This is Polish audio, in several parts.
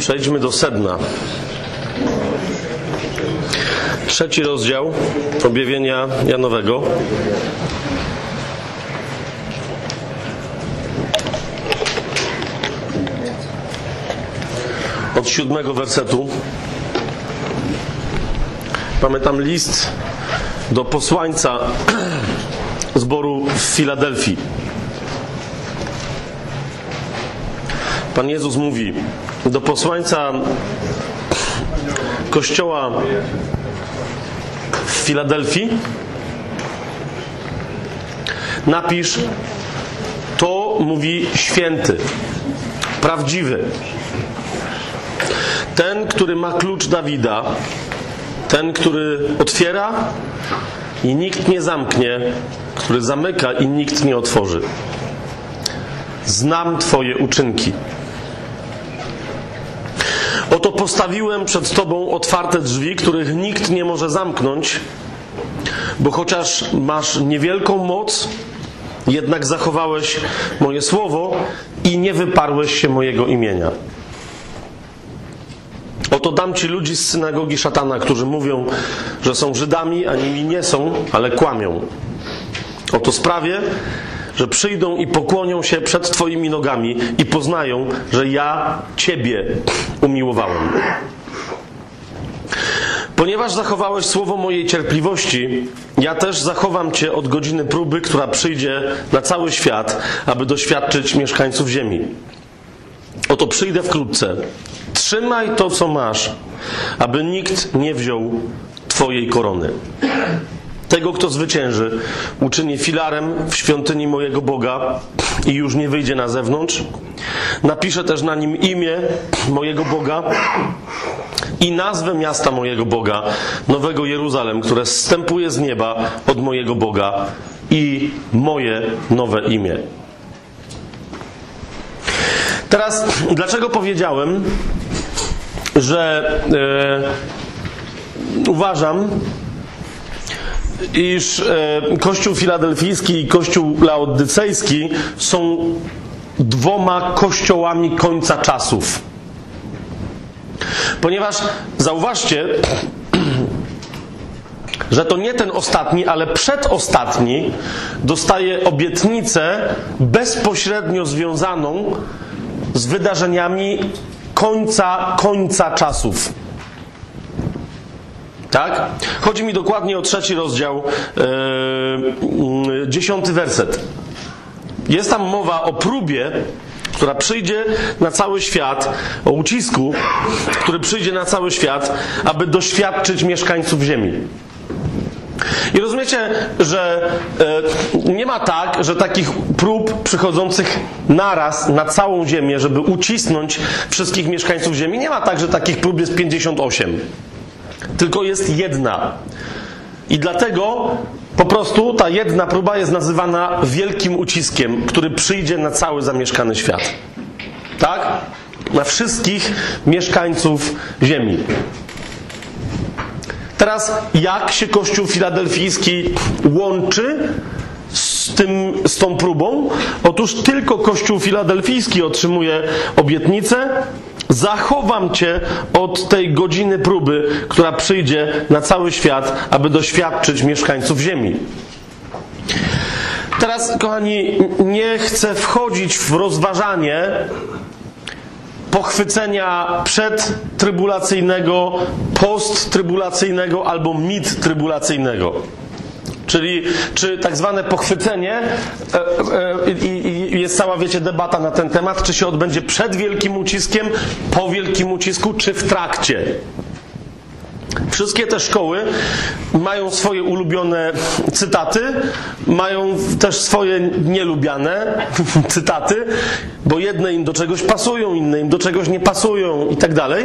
Przejdźmy do sedna. Trzeci rozdział objawienia Janowego. Od siódmego wersetu. Mamy tam list do posłańca zboru w Filadelfii. Pan Jezus mówi do posłańca kościoła w Filadelfii napisz to mówi święty, prawdziwy. Ten, który ma klucz Dawida, ten, który otwiera i nikt nie zamknie, który zamyka i nikt nie otworzy. Znam Twoje uczynki. Oto postawiłem przed Tobą otwarte drzwi, których nikt nie może zamknąć, bo chociaż masz niewielką moc, jednak zachowałeś moje słowo i nie wyparłeś się mojego imienia. Oto dam ci ludzi z synagogi szatana, którzy mówią, że są Żydami, a nimi nie są, ale kłamią. Oto sprawię, że przyjdą i pokłonią się przed Twoimi nogami i poznają, że ja Ciebie umiłowałem. Ponieważ zachowałeś słowo mojej cierpliwości, ja też zachowam Cię od godziny próby, która przyjdzie na cały świat, aby doświadczyć mieszkańców ziemi. Oto przyjdę wkrótce. Trzymaj to, co masz, aby nikt nie wziął Twojej korony. Tego, kto zwycięży, uczynię filarem w świątyni mojego Boga i już nie wyjdzie na zewnątrz. Napiszę też na nim imię mojego Boga i nazwę miasta mojego Boga, Nowego Jeruzalem, które zstępuje z nieba od mojego Boga i moje nowe imię. Teraz, dlaczego powiedziałem, że e, uważam, iż e, Kościół filadelfijski i Kościół laodycejski są dwoma kościołami końca czasów. Ponieważ zauważcie, że to nie ten ostatni, ale przedostatni dostaje obietnicę bezpośrednio związaną z wydarzeniami końca, końca czasów. Tak? Chodzi mi dokładnie o trzeci rozdział, yy, dziesiąty werset. Jest tam mowa o próbie, która przyjdzie na cały świat, o ucisku, który przyjdzie na cały świat, aby doświadczyć mieszkańców ziemi. I rozumiecie, że e, nie ma tak, że takich prób przychodzących naraz na całą Ziemię, żeby ucisnąć wszystkich mieszkańców Ziemi, nie ma tak, że takich prób jest 58. Tylko jest jedna. I dlatego po prostu ta jedna próba jest nazywana wielkim uciskiem, który przyjdzie na cały zamieszkany świat. Tak? Na wszystkich mieszkańców Ziemi. Teraz, jak się Kościół filadelfijski łączy z, tym, z tą próbą? Otóż tylko Kościół filadelfijski otrzymuje obietnicę. Zachowam cię od tej godziny próby, która przyjdzie na cały świat, aby doświadczyć mieszkańców Ziemi. Teraz, kochani, nie chcę wchodzić w rozważanie pochwycenia przedtrybulacyjnego, posttrybulacyjnego albo mid-trybulacyjnego. Czyli czy tak zwane pochwycenie, e, e, i jest cała, wiecie, debata na ten temat, czy się odbędzie przed wielkim uciskiem, po wielkim ucisku, czy w trakcie. Wszystkie te szkoły mają swoje ulubione cytaty, mają też swoje nielubiane cytaty, bo jedne im do czegoś pasują, inne im do czegoś nie pasują i tak dalej.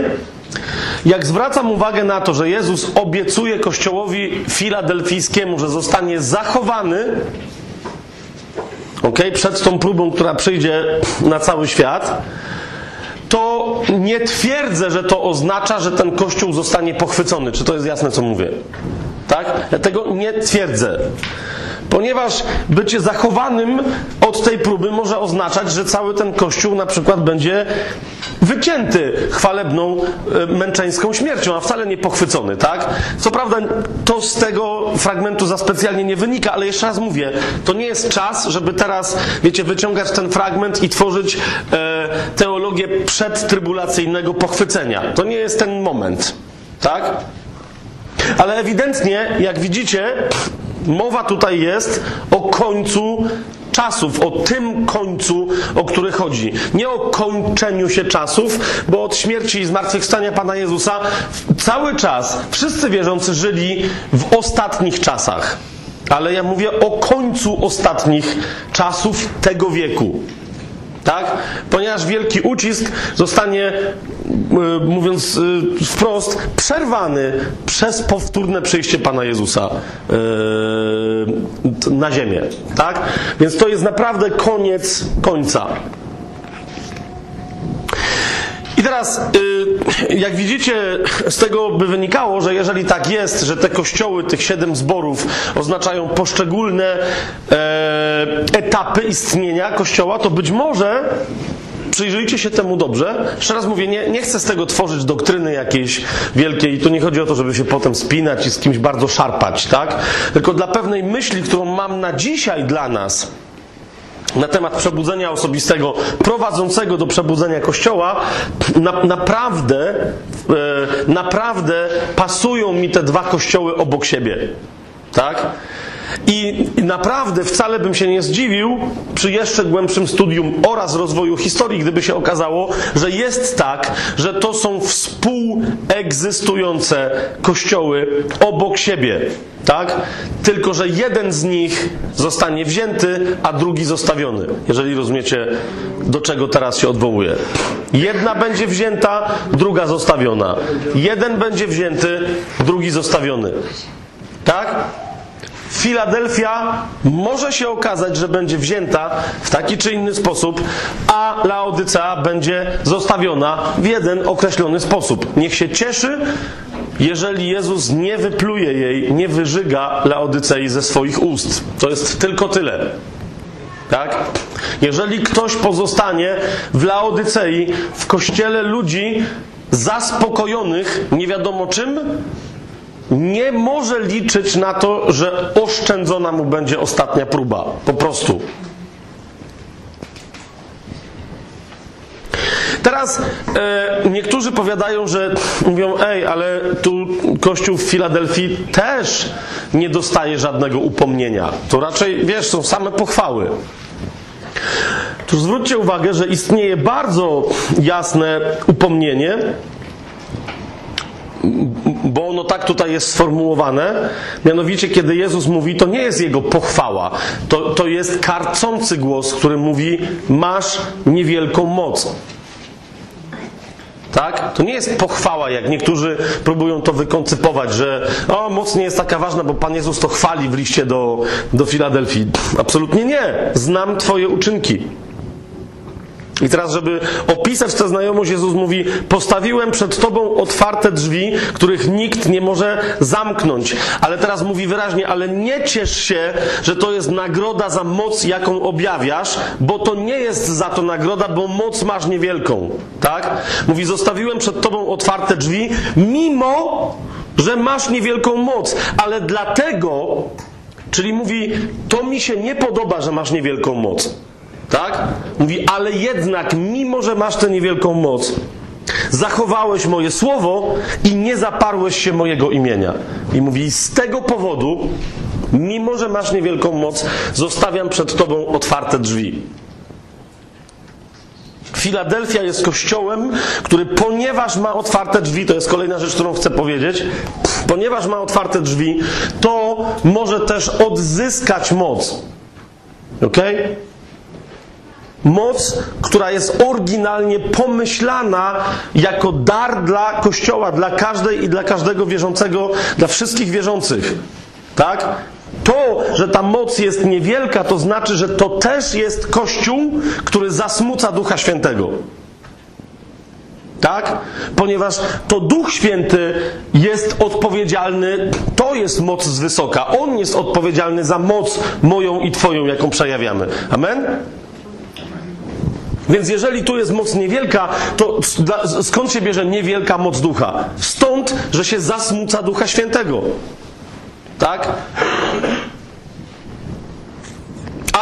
Jak zwracam uwagę na to, że Jezus obiecuje Kościołowi filadelfijskiemu, że zostanie zachowany okay, przed tą próbą, która przyjdzie na cały świat, to nie twierdzę, że to oznacza, że ten kościół zostanie pochwycony. Czy to jest jasne, co mówię? Tak? Ja tego nie twierdzę. Ponieważ bycie zachowanym od tej próby może oznaczać, że cały ten kościół na przykład będzie wycięty chwalebną e, męczeńską śmiercią, a wcale nie pochwycony, tak? Co prawda to z tego fragmentu za specjalnie nie wynika, ale jeszcze raz mówię, to nie jest czas, żeby teraz, wiecie, wyciągać ten fragment i tworzyć e, teologię przedtrybulacyjnego pochwycenia. To nie jest ten moment, tak? Ale ewidentnie, jak widzicie, mowa tutaj jest o końcu czasów, o tym końcu, o który chodzi. Nie o kończeniu się czasów, bo od śmierci i zmartwychwstania Pana Jezusa cały czas wszyscy wierzący żyli w ostatnich czasach. Ale ja mówię o końcu ostatnich czasów tego wieku. Tak? Ponieważ wielki ucisk zostanie, y, mówiąc y, wprost, przerwany przez powtórne przyjście Pana Jezusa y, na ziemię. Tak? Więc to jest naprawdę koniec końca. Teraz, jak widzicie, z tego by wynikało, że jeżeli tak jest, że te kościoły, tych siedem zborów oznaczają poszczególne e, etapy istnienia kościoła, to być może przyjrzyjcie się temu dobrze. Jeszcze raz mówię, nie, nie chcę z tego tworzyć doktryny jakiejś wielkiej. Tu nie chodzi o to, żeby się potem spinać i z kimś bardzo szarpać, tak? Tylko dla pewnej myśli, którą mam na dzisiaj dla nas, na temat przebudzenia osobistego, prowadzącego do przebudzenia Kościoła, na, naprawdę, e, naprawdę pasują mi te dwa kościoły obok siebie. Tak? I naprawdę wcale bym się nie zdziwił przy jeszcze głębszym studium oraz rozwoju historii, gdyby się okazało, że jest tak, że to są współegzystujące kościoły obok siebie. Tak? Tylko, że jeden z nich zostanie wzięty, a drugi zostawiony. Jeżeli rozumiecie, do czego teraz się odwołuję. Jedna będzie wzięta, druga zostawiona. Jeden będzie wzięty, drugi zostawiony. Tak? Filadelfia może się okazać, że będzie wzięta w taki czy inny sposób, a Laodycea będzie zostawiona w jeden określony sposób. Niech się cieszy, jeżeli Jezus nie wypluje jej, nie wyżyga Laodycei ze swoich ust. To jest tylko tyle. Tak? Jeżeli ktoś pozostanie w Laodycei, w kościele ludzi zaspokojonych nie wiadomo czym, nie może liczyć na to, że oszczędzona mu będzie ostatnia próba. Po prostu. Teraz e, niektórzy powiadają, że mówią, ej, ale tu Kościół w Filadelfii też nie dostaje żadnego upomnienia. To raczej, wiesz, są same pochwały. Tu zwróćcie uwagę, że istnieje bardzo jasne upomnienie, bo ono tak tutaj jest sformułowane. Mianowicie, kiedy Jezus mówi, to nie jest jego pochwała, to, to jest karcący głos, który mówi: Masz niewielką moc. Tak? To nie jest pochwała, jak niektórzy próbują to wykoncypować, że o, moc nie jest taka ważna, bo Pan Jezus to chwali w liście do, do Filadelfii. Absolutnie nie. Znam Twoje uczynki. I teraz, żeby opisać tę znajomość, Jezus mówi: Postawiłem przed Tobą otwarte drzwi, których nikt nie może zamknąć. Ale teraz mówi wyraźnie: Ale nie ciesz się, że to jest nagroda za moc, jaką objawiasz, bo to nie jest za to nagroda, bo moc masz niewielką. Tak? Mówi: Zostawiłem przed Tobą otwarte drzwi, mimo że masz niewielką moc, ale dlatego, czyli mówi: To mi się nie podoba, że masz niewielką moc. Tak? Mówi, ale jednak, mimo że masz tę niewielką moc, zachowałeś moje słowo i nie zaparłeś się mojego imienia. I mówi, z tego powodu, mimo że masz niewielką moc, zostawiam przed tobą otwarte drzwi. Filadelfia jest kościołem, który ponieważ ma otwarte drzwi, to jest kolejna rzecz, którą chcę powiedzieć, ponieważ ma otwarte drzwi, to może też odzyskać moc. Okej? Okay? Moc, która jest oryginalnie pomyślana jako dar dla Kościoła, dla każdej i dla każdego wierzącego, dla wszystkich wierzących. Tak? To, że ta moc jest niewielka, to znaczy, że to też jest Kościół, który zasmuca Ducha Świętego. Tak? Ponieważ to Duch Święty jest odpowiedzialny, to jest moc z wysoka. On jest odpowiedzialny za moc moją i Twoją, jaką przejawiamy. Amen? Więc jeżeli tu jest moc niewielka, to skąd się bierze niewielka moc ducha? Stąd, że się zasmuca ducha świętego. Tak?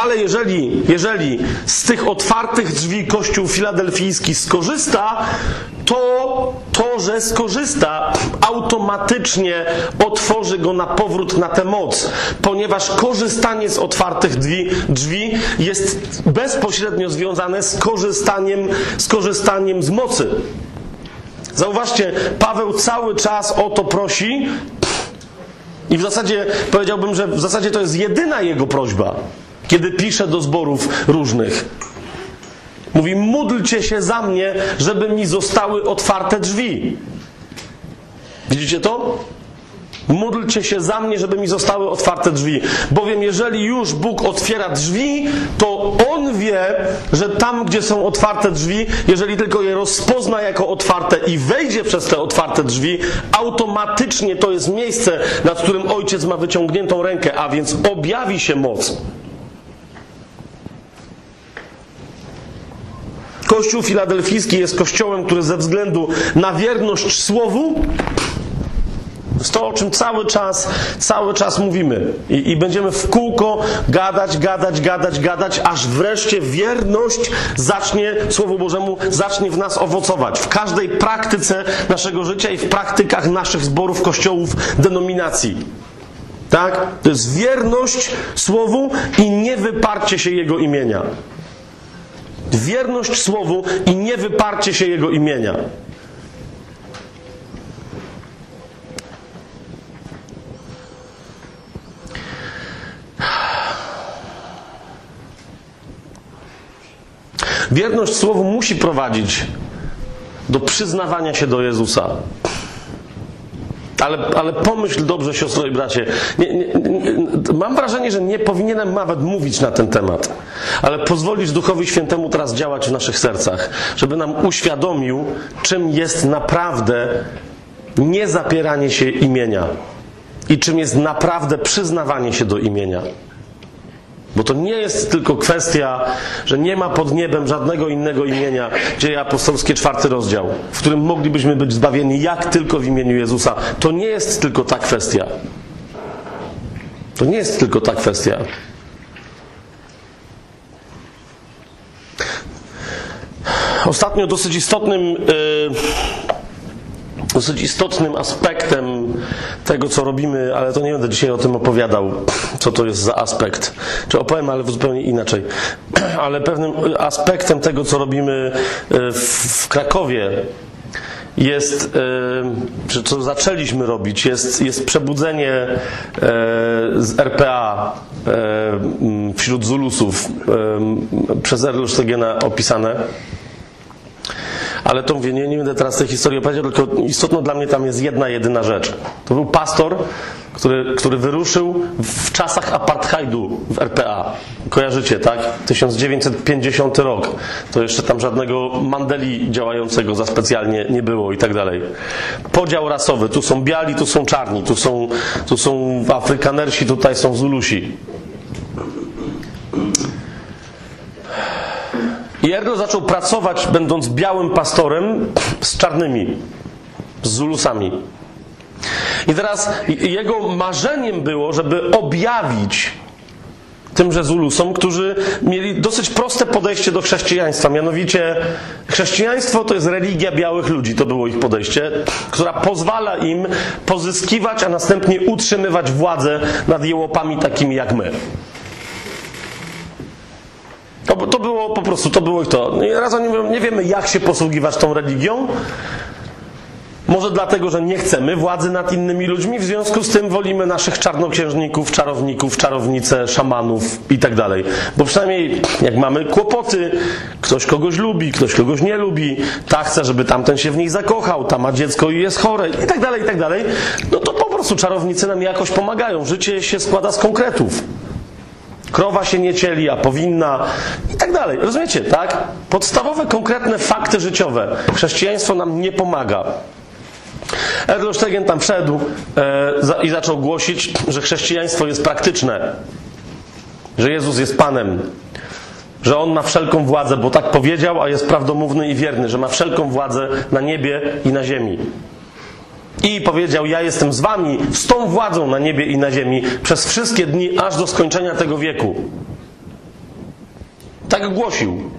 Ale jeżeli, jeżeli z tych otwartych drzwi Kościół Filadelfijski skorzysta, to to, że skorzysta, automatycznie otworzy go na powrót na tę moc, ponieważ korzystanie z otwartych drzwi, jest bezpośrednio związane z korzystaniem, z korzystaniem z mocy. Zauważcie, Paweł cały czas o to prosi, i w zasadzie powiedziałbym, że w zasadzie to jest jedyna jego prośba kiedy pisze do zborów różnych. Mówi: Módlcie się za mnie, żeby mi zostały otwarte drzwi. Widzicie to? Módlcie się za mnie, żeby mi zostały otwarte drzwi. Bowiem jeżeli już Bóg otwiera drzwi, to On wie, że tam, gdzie są otwarte drzwi, jeżeli tylko je rozpozna jako otwarte i wejdzie przez te otwarte drzwi, automatycznie to jest miejsce, nad którym Ojciec ma wyciągniętą rękę, a więc objawi się moc. Kościół filadelfijski jest kościołem, który ze względu na wierność słowu to o czym cały czas, cały czas mówimy. I, I, będziemy w kółko gadać, gadać, gadać, gadać, aż wreszcie wierność zacznie, Słowu Bożemu, zacznie w nas owocować. W każdej praktyce naszego życia i w praktykach naszych zborów, kościołów, denominacji. Tak? To jest wierność Słowu i niewyparcie się Jego imienia wierność Słowu i nie wyparcie się Jego imienia. Wierność Słowu musi prowadzić do przyznawania się do Jezusa. Ale, ale pomyśl dobrze, siostro i bracie. Nie, nie, nie, mam wrażenie, że nie powinienem nawet mówić na ten temat, ale pozwolić Duchowi Świętemu teraz działać w naszych sercach, żeby nam uświadomił, czym jest naprawdę niezapieranie się imienia i czym jest naprawdę przyznawanie się do imienia. Bo to nie jest tylko kwestia, że nie ma pod niebem żadnego innego imienia. Dzieje apostolskie, czwarty rozdział, w którym moglibyśmy być zbawieni jak tylko w imieniu Jezusa. To nie jest tylko ta kwestia. To nie jest tylko ta kwestia. Ostatnio dosyć istotnym. Yy, dosyć istotnym aspektem tego, co robimy, ale to nie będę dzisiaj o tym opowiadał, co to jest za aspekt. Czy opowiem, ale zupełnie inaczej. Ale pewnym aspektem tego, co robimy e, w Krakowie, jest, e, czy co zaczęliśmy robić, jest, jest przebudzenie e, z RPA wśród Zulusów przez Erlu Sztegena opisane ale to mówię, nie, nie będę teraz tej historii opowiadał, tylko istotną dla mnie tam jest jedna, jedyna rzecz. To był pastor, który, który wyruszył w czasach apartheidu w RPA. Kojarzycie, tak? 1950 rok. To jeszcze tam żadnego Mandeli działającego za specjalnie nie było i tak dalej. Podział rasowy. Tu są biali, tu są czarni, tu są, tu są Afrykanersi, tutaj są Zulusi. I zaczął pracować, będąc białym pastorem, z czarnymi, z Zulusami. I teraz jego marzeniem było, żeby objawić tymże Zulusom, którzy mieli dosyć proste podejście do chrześcijaństwa. Mianowicie, chrześcijaństwo to jest religia białych ludzi, to było ich podejście, która pozwala im pozyskiwać, a następnie utrzymywać władzę nad jełopami takimi jak my. To, to było po prostu, to było ich to. Raz oni mówią, nie wiemy jak się posługiwać tą religią. Może dlatego, że nie chcemy władzy nad innymi ludźmi, w związku z tym wolimy naszych czarnoksiężników, czarowników, czarownice, szamanów i tak dalej. Bo przynajmniej jak mamy kłopoty, ktoś kogoś lubi, ktoś kogoś nie lubi, ta chce, żeby tamten się w niej zakochał, ta ma dziecko i jest chore i tak dalej, i tak dalej, no to po prostu czarownicy nam jakoś pomagają. Życie się składa z konkretów krowa się nie cieli, a powinna i tak dalej. Rozumiecie, tak? Podstawowe, konkretne fakty życiowe. Chrześcijaństwo nam nie pomaga. Erdl Stegen tam wszedł e, i zaczął głosić, że chrześcijaństwo jest praktyczne, że Jezus jest Panem, że on ma wszelką władzę, bo tak powiedział, a jest prawdomówny i wierny, że ma wszelką władzę na niebie i na ziemi. I powiedział: Ja jestem z wami, z tą władzą na niebie i na ziemi, przez wszystkie dni, aż do skończenia tego wieku. Tak głosił.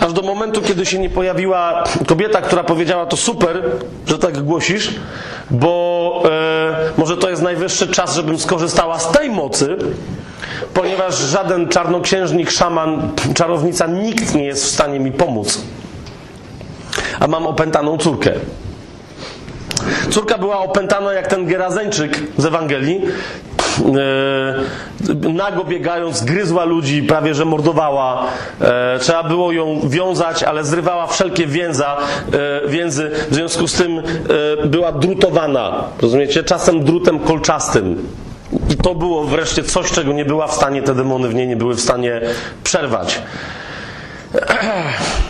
Aż do momentu, kiedy się nie pojawiła kobieta, która powiedziała: To super, że tak głosisz, bo e, może to jest najwyższy czas, żebym skorzystała z tej mocy, ponieważ żaden czarnoksiężnik, szaman, czarownica, nikt nie jest w stanie mi pomóc. A mam opętaną córkę. Córka była opętana jak ten Gerazeńczyk z Ewangelii. E, nago biegając, gryzła ludzi, prawie że mordowała. E, trzeba było ją wiązać, ale zrywała wszelkie więza, e, więzy. W związku z tym była drutowana. Rozumiecie? Czasem drutem kolczastym. I to było wreszcie coś, czego nie była w stanie, te demony w niej nie były w stanie przerwać.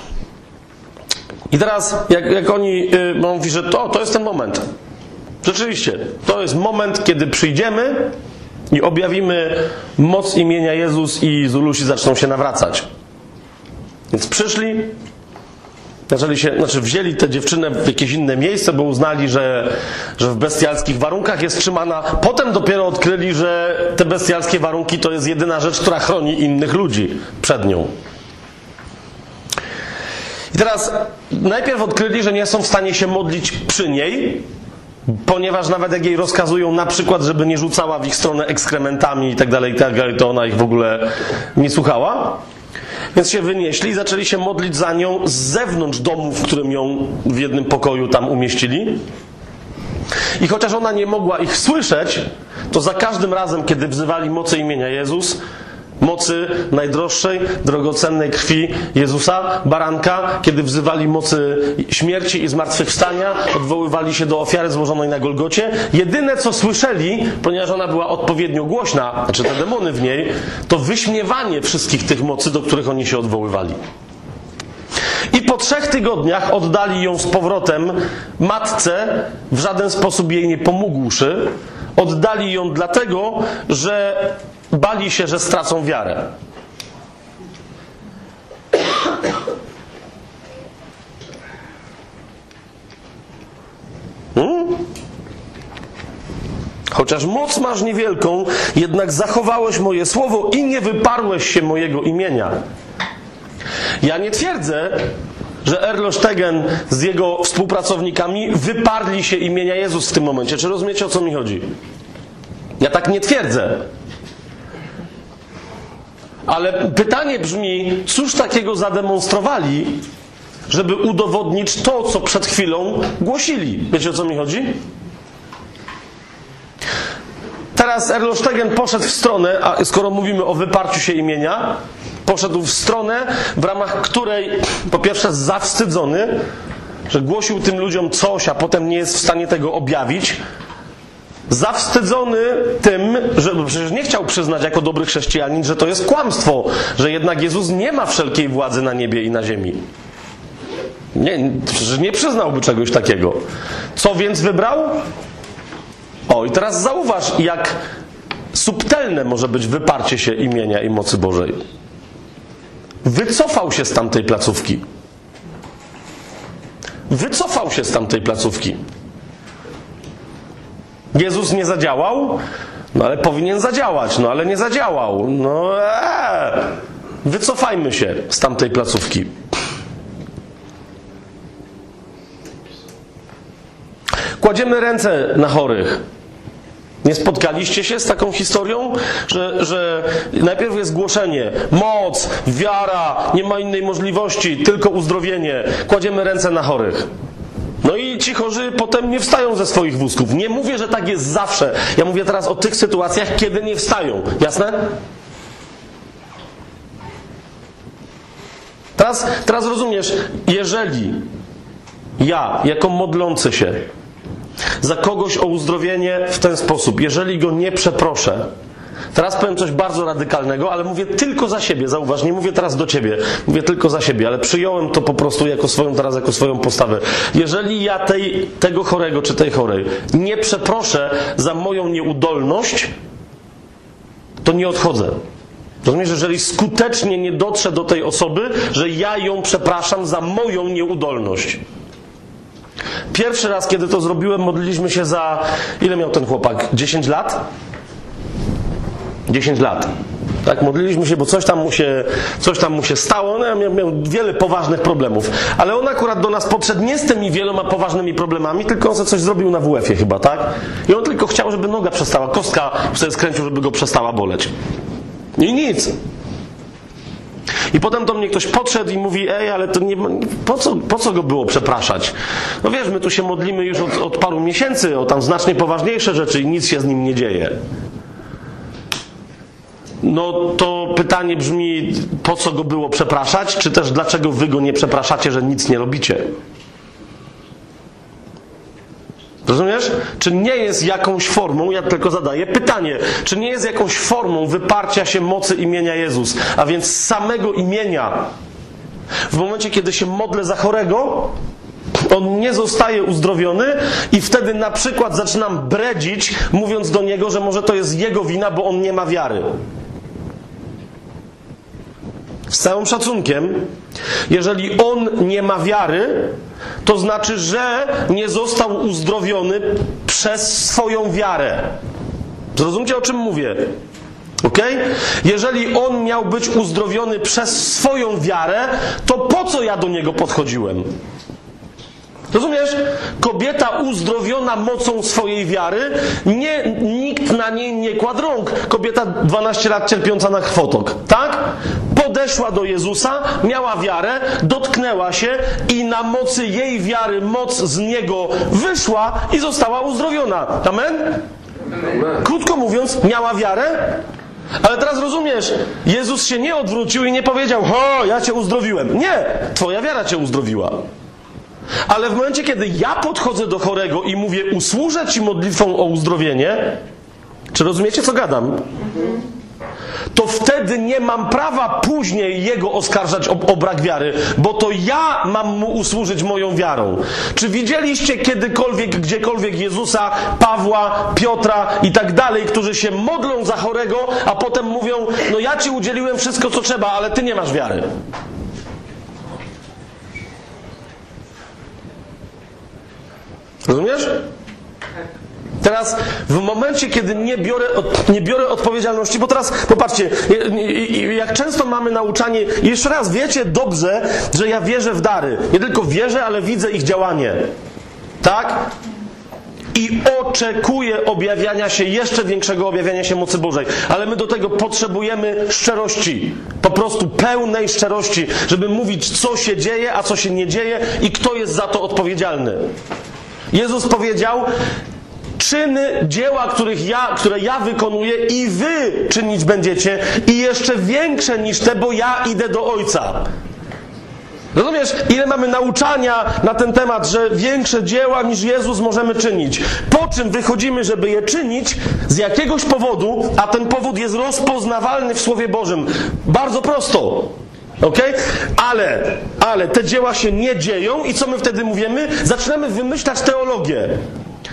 I teraz, jak, jak oni, yy, mówi, że to, to jest ten moment. Rzeczywiście, to jest moment, kiedy przyjdziemy i objawimy moc imienia Jezus i Zulusi zaczną się nawracać. Więc przyszli, zaczęli się, znaczy wzięli tę dziewczynę w jakieś inne miejsce, bo uznali, że, że w bestialskich warunkach jest trzymana. Potem dopiero odkryli, że te bestialskie warunki to jest jedyna rzecz, która chroni innych ludzi przed nią. I teraz najpierw odkryli, że nie są w stanie się modlić przy niej, ponieważ nawet jak jej rozkazują na przykład, żeby nie rzucała w ich stronę ekskrementami i tak dalej, tak dalej, to ona ich w ogóle nie słuchała. Więc się wynieśli i zaczęli się modlić za nią z zewnątrz domu, w którym ją w jednym pokoju tam umieścili. I chociaż ona nie mogła ich słyszeć, to za każdym razem, kiedy wzywali mocy imienia Jezus, mocy najdroższej, drogocennej krwi Jezusa, baranka, kiedy wzywali mocy śmierci i zmartwychwstania, odwoływali się do ofiary złożonej na Golgocie. Jedyne co słyszeli, ponieważ ona była odpowiednio głośna, znaczy te demony w niej, to wyśmiewanie wszystkich tych mocy, do których oni się odwoływali. I po trzech tygodniach oddali ją z powrotem matce, w żaden sposób jej nie pomógłszy. Oddali ją dlatego, że bali się, że stracą wiarę. Hmm? Chociaż moc masz niewielką, jednak zachowałeś moje słowo i nie wyparłeś się mojego imienia. Ja nie twierdzę, że Erlo Stegen z jego współpracownikami wyparli się imienia Jezus w tym momencie. Czy rozumiecie o co mi chodzi? Ja tak nie twierdzę. Ale pytanie brzmi, cóż takiego zademonstrowali, żeby udowodnić to, co przed chwilą głosili? Wiecie o co mi chodzi? Teraz Erlosztegen poszedł w stronę, a skoro mówimy o wyparciu się imienia, poszedł w stronę, w ramach której po pierwsze zawstydzony, że głosił tym ludziom coś, a potem nie jest w stanie tego objawić, zawstydzony tym, że przecież nie chciał przyznać jako dobry chrześcijanin, że to jest kłamstwo, że jednak Jezus nie ma wszelkiej władzy na niebie i na ziemi. Nie, przecież nie przyznałby czegoś takiego. Co więc wybrał? O, i teraz zauważ, jak subtelne może być wyparcie się imienia i mocy Bożej. Wycofał się z tamtej placówki. Wycofał się z tamtej placówki. Jezus nie zadziałał, no ale powinien zadziałać, no ale nie zadziałał. No ee, wycofajmy się z tamtej placówki. Kładziemy ręce na chorych. Nie spotkaliście się z taką historią, że, że najpierw jest głoszenie, moc, wiara, nie ma innej możliwości, tylko uzdrowienie. Kładziemy ręce na chorych. Ci chorzy potem nie wstają ze swoich wózków. Nie mówię, że tak jest zawsze. Ja mówię teraz o tych sytuacjach, kiedy nie wstają. Jasne? Teraz, teraz rozumiesz, jeżeli ja, jako modlący się, za kogoś o uzdrowienie w ten sposób, jeżeli go nie przeproszę, Teraz powiem coś bardzo radykalnego, ale mówię tylko za siebie. Zauważ, nie mówię teraz do ciebie, mówię tylko za siebie, ale przyjąłem to po prostu jako swoją, teraz jako swoją postawę. Jeżeli ja tej, tego chorego czy tej chorej nie przeproszę za moją nieudolność, to nie odchodzę. Rozumiesz, jeżeli skutecznie nie dotrze do tej osoby, że ja ją przepraszam za moją nieudolność. Pierwszy raz, kiedy to zrobiłem, modliliśmy się za. Ile miał ten chłopak? 10 lat? 10 lat. Tak, modliliśmy się, bo coś tam mu się, coś tam mu się stało. No, miał, miał wiele poważnych problemów. Ale on akurat do nas podszedł nie z tymi wieloma poważnymi problemami, tylko on sobie coś zrobił na WF-ie chyba, tak? I on tylko chciał, żeby noga przestała, kostka sobie skręcił, żeby go przestała boleć. I nic. I potem do mnie ktoś podszedł i mówi, ej, ale to nie, po co, po co go było przepraszać? No wiesz, my tu się modlimy już od, od paru miesięcy o tam znacznie poważniejsze rzeczy i nic się z nim nie dzieje. No to pytanie brzmi, po co go było przepraszać, czy też dlaczego wy go nie przepraszacie, że nic nie robicie? Rozumiesz? Czy nie jest jakąś formą, ja tylko zadaję pytanie, czy nie jest jakąś formą wyparcia się mocy imienia Jezus, a więc samego imienia? W momencie, kiedy się modlę za chorego, on nie zostaje uzdrowiony i wtedy na przykład zaczynam bredzić, mówiąc do niego, że może to jest jego wina, bo on nie ma wiary. Z całym szacunkiem, jeżeli on nie ma wiary, to znaczy, że nie został uzdrowiony przez swoją wiarę. Zrozumcie, o czym mówię? Ok? Jeżeli on miał być uzdrowiony przez swoją wiarę, to po co ja do niego podchodziłem? Rozumiesz? Kobieta uzdrowiona mocą swojej wiary, nie, nikt na niej nie kładł rąk. Kobieta 12 lat cierpiąca na krwotok, tak? Podeszła do Jezusa, miała wiarę, dotknęła się i na mocy jej wiary moc z niego wyszła i została uzdrowiona. Amen? Krótko mówiąc, miała wiarę, ale teraz rozumiesz, Jezus się nie odwrócił i nie powiedział: O, ja cię uzdrowiłem. Nie, twoja wiara cię uzdrowiła. Ale w momencie, kiedy ja podchodzę do chorego i mówię, usłużę ci modlitwą o uzdrowienie, czy rozumiecie, co gadam? To wtedy nie mam prawa później jego oskarżać o, o, brak wiary, bo to ja mam mu usłużyć moją wiarą. Czy widzieliście kiedykolwiek, gdziekolwiek Jezusa, Pawła, Piotra i tak dalej, którzy się modlą za chorego, a potem mówią: No ja ci udzieliłem wszystko, co trzeba, ale ty nie masz wiary. Rozumiesz? Teraz w momencie, kiedy nie biorę, nie biorę odpowiedzialności, bo teraz popatrzcie, jak często mamy nauczanie, jeszcze raz wiecie dobrze, że ja wierzę w dary. Nie tylko wierzę, ale widzę ich działanie. Tak? I oczekuję objawiania się, jeszcze większego objawiania się mocy Bożej. Ale my do tego potrzebujemy szczerości. Po prostu pełnej szczerości, żeby mówić, co się dzieje, a co się nie dzieje i kto jest za to odpowiedzialny. Jezus powiedział: Czyny, dzieła, których ja, które ja wykonuję, i wy czynić będziecie, i jeszcze większe niż te, bo ja idę do Ojca. Rozumiesz, ile mamy nauczania na ten temat, że większe dzieła niż Jezus możemy czynić. Po czym wychodzimy, żeby je czynić z jakiegoś powodu, a ten powód jest rozpoznawalny w Słowie Bożym. Bardzo prosto. Ok? Ale, ale te dzieła się nie dzieją i co my wtedy mówimy? Zaczynamy wymyślać teologię.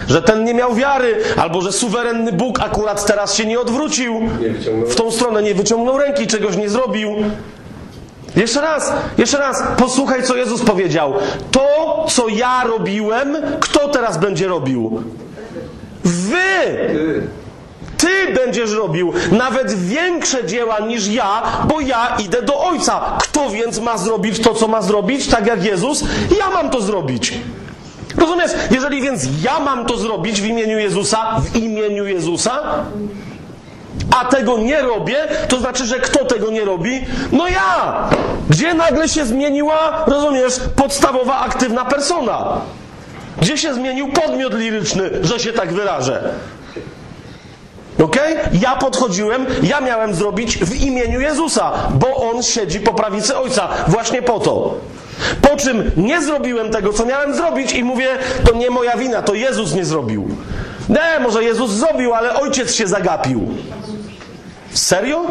Że ten nie miał wiary, albo że suwerenny Bóg akurat teraz się nie odwrócił w tą stronę, nie wyciągnął ręki, czegoś nie zrobił. Jeszcze raz, jeszcze raz, posłuchaj, co Jezus powiedział. To, co ja robiłem, kto teraz będzie robił? Wy! Ty będziesz robił nawet większe dzieła niż ja, bo ja idę do Ojca. Kto więc ma zrobić to, co ma zrobić, tak jak Jezus? Ja mam to zrobić. Rozumiesz? Jeżeli więc ja mam to zrobić w imieniu Jezusa, w imieniu Jezusa, a tego nie robię, to znaczy, że kto tego nie robi? No ja! Gdzie nagle się zmieniła, rozumiesz, podstawowa aktywna persona? Gdzie się zmienił podmiot liryczny, że się tak wyrażę? Ok? Ja podchodziłem, ja miałem zrobić w imieniu Jezusa, bo on siedzi po prawicy Ojca. Właśnie po to. Po czym nie zrobiłem tego, co miałem zrobić, i mówię, to nie moja wina, to Jezus nie zrobił. Nie, może Jezus zrobił, ale ojciec się zagapił. Serio?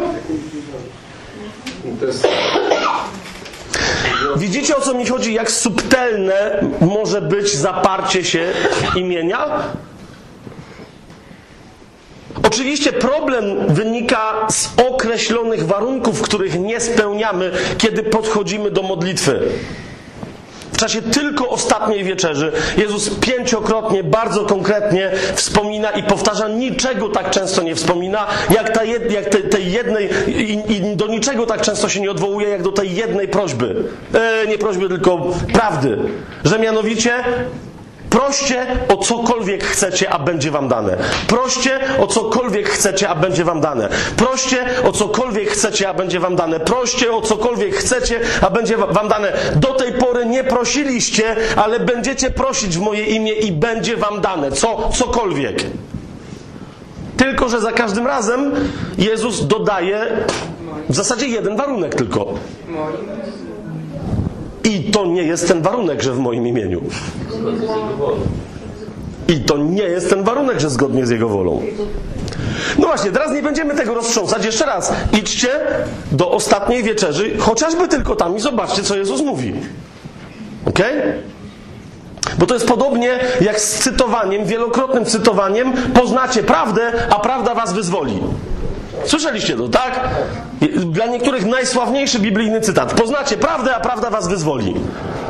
Widzicie o co mi chodzi? Jak subtelne może być zaparcie się imienia? Oczywiście problem wynika z określonych warunków, których nie spełniamy, kiedy podchodzimy do modlitwy. W czasie tylko ostatniej wieczerzy Jezus pięciokrotnie, bardzo konkretnie wspomina i powtarza, niczego tak często nie wspomina, jak, ta jed, jak te, tej jednej, i, i, do niczego tak często się nie odwołuje, jak do tej jednej prośby. E, nie prośby, tylko prawdy. Że mianowicie Proście o cokolwiek chcecie, a będzie wam dane. Proście o cokolwiek chcecie, a będzie wam dane. Proście o cokolwiek chcecie, a będzie wam dane. Proście o cokolwiek chcecie, a będzie wam dane. Do tej pory nie prosiliście, ale będziecie prosić w moje imię i będzie wam dane. Co, cokolwiek. Tylko, że za każdym razem Jezus dodaje w zasadzie jeden warunek tylko. I to nie jest ten warunek, że w moim imieniu. I to nie jest ten warunek, że zgodnie z Jego wolą. No właśnie, teraz nie będziemy tego roztrząsać. Jeszcze raz, idźcie do ostatniej wieczerzy, chociażby tylko tam i zobaczcie, co Jezus mówi. Ok? Bo to jest podobnie jak z cytowaniem, wielokrotnym cytowaniem. Poznacie prawdę, a prawda was wyzwoli. Słyszeliście to, tak? Dla niektórych najsławniejszy biblijny cytat. Poznacie prawdę, a prawda was wyzwoli.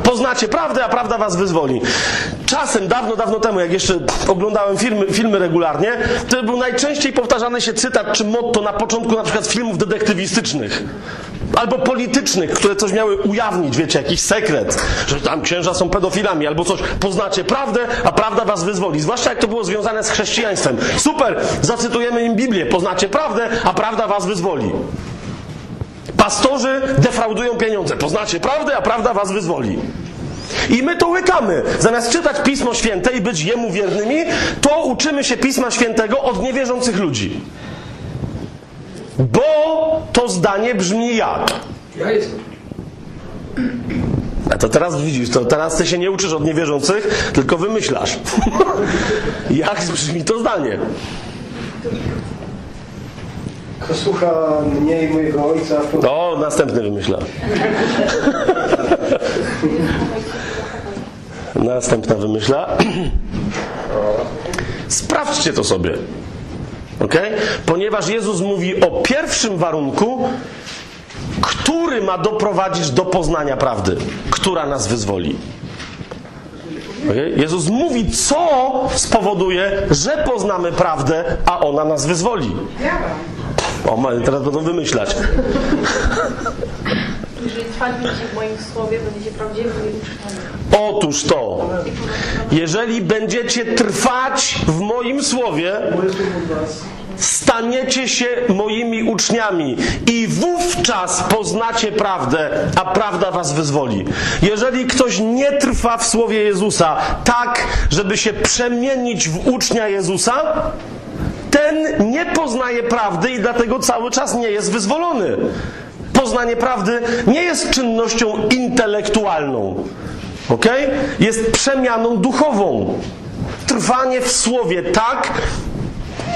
Poznacie prawdę, a prawda was wyzwoli. Czasem, dawno, dawno temu, jak jeszcze oglądałem filmy, filmy regularnie, to był najczęściej powtarzany się cytat czy motto na początku na przykład filmów detektywistycznych albo politycznych, które coś miały ujawnić, wiecie, jakiś sekret, że tam księża są pedofilami albo coś. Poznacie prawdę, a prawda was wyzwoli. Zwłaszcza jak to było związane z chrześcijaństwem. Super, zacytujemy im Biblię. Poznacie prawdę, a prawda was wyzwoli. Pastorzy defraudują pieniądze. Poznacie prawdę, a prawda was wyzwoli. I my to łykamy. Zamiast czytać Pismo Święte i być Jemu wiernymi, to uczymy się Pisma Świętego od niewierzących ludzi. Bo to zdanie brzmi jak? Ja jestem. A to teraz widzisz, to teraz ty się nie uczysz od niewierzących, tylko wymyślasz. jak brzmi to zdanie? Kto słucha mnie i mojego ojca. To... O, następny wymyśla. Następna wymyśla. Sprawdźcie to sobie. Ok? Ponieważ Jezus mówi o pierwszym warunku, który ma doprowadzić do poznania prawdy, która nas wyzwoli. Okay? Jezus mówi, co spowoduje, że poznamy prawdę, a ona nas wyzwoli. O, teraz będą wymyślać. Jeżeli trwać będziecie w moim słowie, będziecie prawdziwymi uczniami. Otóż to, jeżeli będziecie trwać w moim słowie, staniecie się moimi uczniami i wówczas poznacie prawdę, a prawda was wyzwoli. Jeżeli ktoś nie trwa w słowie Jezusa tak, żeby się przemienić w ucznia Jezusa, ten nie poznaje prawdy i dlatego cały czas nie jest wyzwolony. Poznanie prawdy nie jest czynnością intelektualną. ok? Jest przemianą duchową. Trwanie w słowie tak,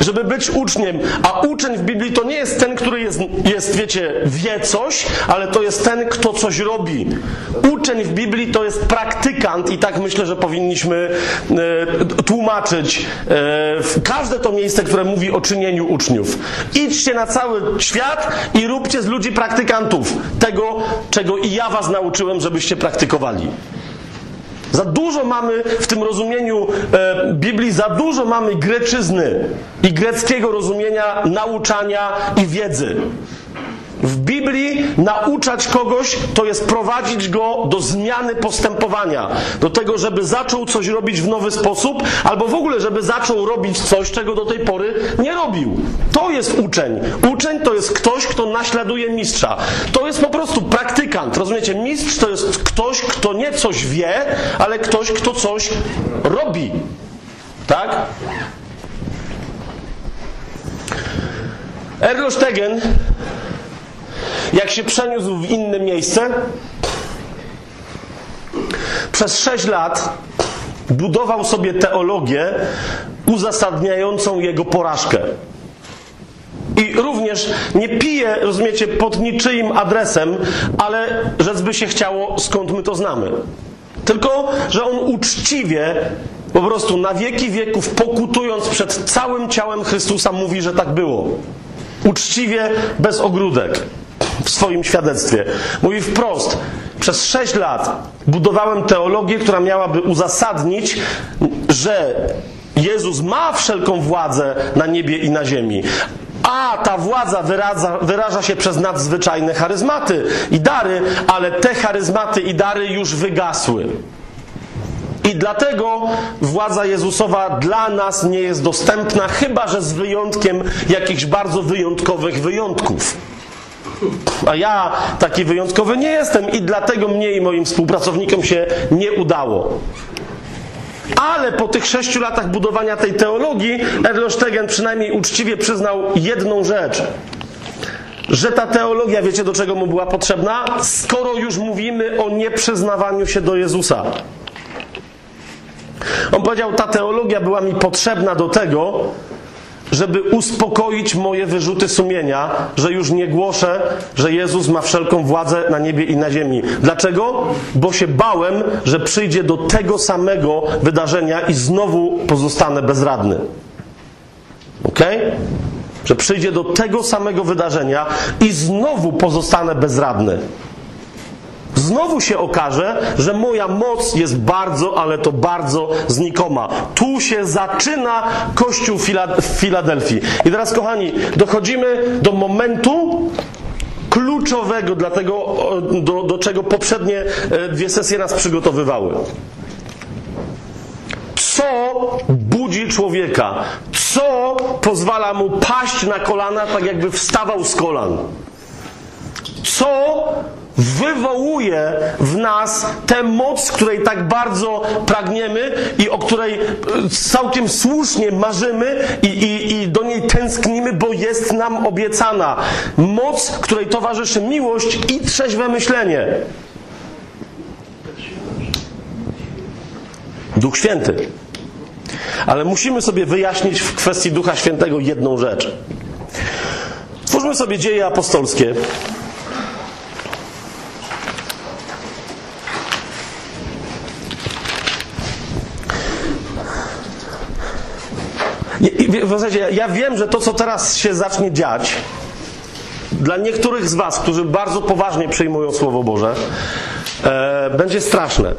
żeby być uczniem. A uczeń w Biblii to nie jest ten, który jest, jest, wiecie, wie coś, ale to jest ten, kto coś robi. Uczeń w Biblii to jest praktykant i tak myślę, że powinniśmy e, tłumaczyć e, każde to miejsce, które mówi o czynieniu uczniów. Idźcie na cały świat i róbcie z ludzi praktykantów tego, czego i ja was nauczyłem, żebyście praktykowali. Za dużo mamy w tym rozumieniu e, Biblii, za dużo mamy greczyzny i greckiego rozumienia nauczania i wiedzy. W Biblii nauczać kogoś to jest prowadzić go do zmiany postępowania, do tego, żeby zaczął coś robić w nowy sposób, albo w ogóle, żeby zaczął robić coś, czego do tej pory nie robił. To jest uczeń. Uczeń to jest ktoś, kto naśladuje mistrza. To jest po prostu praktykant. Rozumiecie? Mistrz to jest ktoś, kto nie coś wie, ale ktoś, kto coś robi. Tak? Erlo Stegen jak się przeniósł w inne miejsce, przez sześć lat budował sobie teologię uzasadniającą jego porażkę. I również nie pije, rozumiecie, pod niczyim adresem, ale rzecz by się chciało, skąd my to znamy. Tylko, że on uczciwie po prostu na wieki wieków pokutując przed całym ciałem Chrystusa mówi, że tak było. Uczciwie, bez ogródek w swoim świadectwie. Mówi wprost, przez sześć lat budowałem teologię, która miałaby uzasadnić, że Jezus ma wszelką władzę na niebie i na ziemi. A ta władza wyraża się przez nadzwyczajne charyzmaty i dary, ale te charyzmaty i dary już wygasły. I dlatego władza Jezusowa dla nas nie jest dostępna, chyba że z wyjątkiem jakichś bardzo wyjątkowych wyjątków. A ja taki wyjątkowy nie jestem i dlatego mnie i moim współpracownikom się nie udało. Ale po tych sześciu latach budowania tej teologii, Erlo Stegen przynajmniej uczciwie przyznał jedną rzecz. Że ta teologia, wiecie do czego mu była potrzebna? Skoro już mówimy o nieprzyznawaniu się do Jezusa. On powiedział, ta teologia była mi potrzebna do tego, żeby uspokoić moje wyrzuty sumienia, że już nie głoszę, że Jezus ma wszelką władzę na niebie i na ziemi. Dlaczego? Bo się bałem, że przyjdzie do tego samego wydarzenia i znowu pozostanę bezradny. Ok? Że przyjdzie do tego samego wydarzenia i znowu pozostanę bezradny. Znowu się okaże, że moja moc jest bardzo, ale to bardzo znikoma. Tu się zaczyna Kościół w Filadelfii. I teraz, kochani, dochodzimy do momentu kluczowego, dlatego do, do czego poprzednie dwie sesje nas przygotowywały. Co budzi człowieka? Co pozwala mu paść na kolana, tak jakby wstawał z kolan? Co wywołuje w nas tę moc, której tak bardzo pragniemy i o której całkiem słusznie marzymy i, i, i do niej tęsknimy, bo jest nam obiecana. Moc, której towarzyszy miłość i trzeźwe myślenie. Duch Święty. Ale musimy sobie wyjaśnić w kwestii Ducha Świętego jedną rzecz. Twórzmy sobie dzieje apostolskie. W zasadzie ja wiem, że to, co teraz się zacznie dziać, dla niektórych z Was, którzy bardzo poważnie przyjmują Słowo Boże, e, będzie straszne.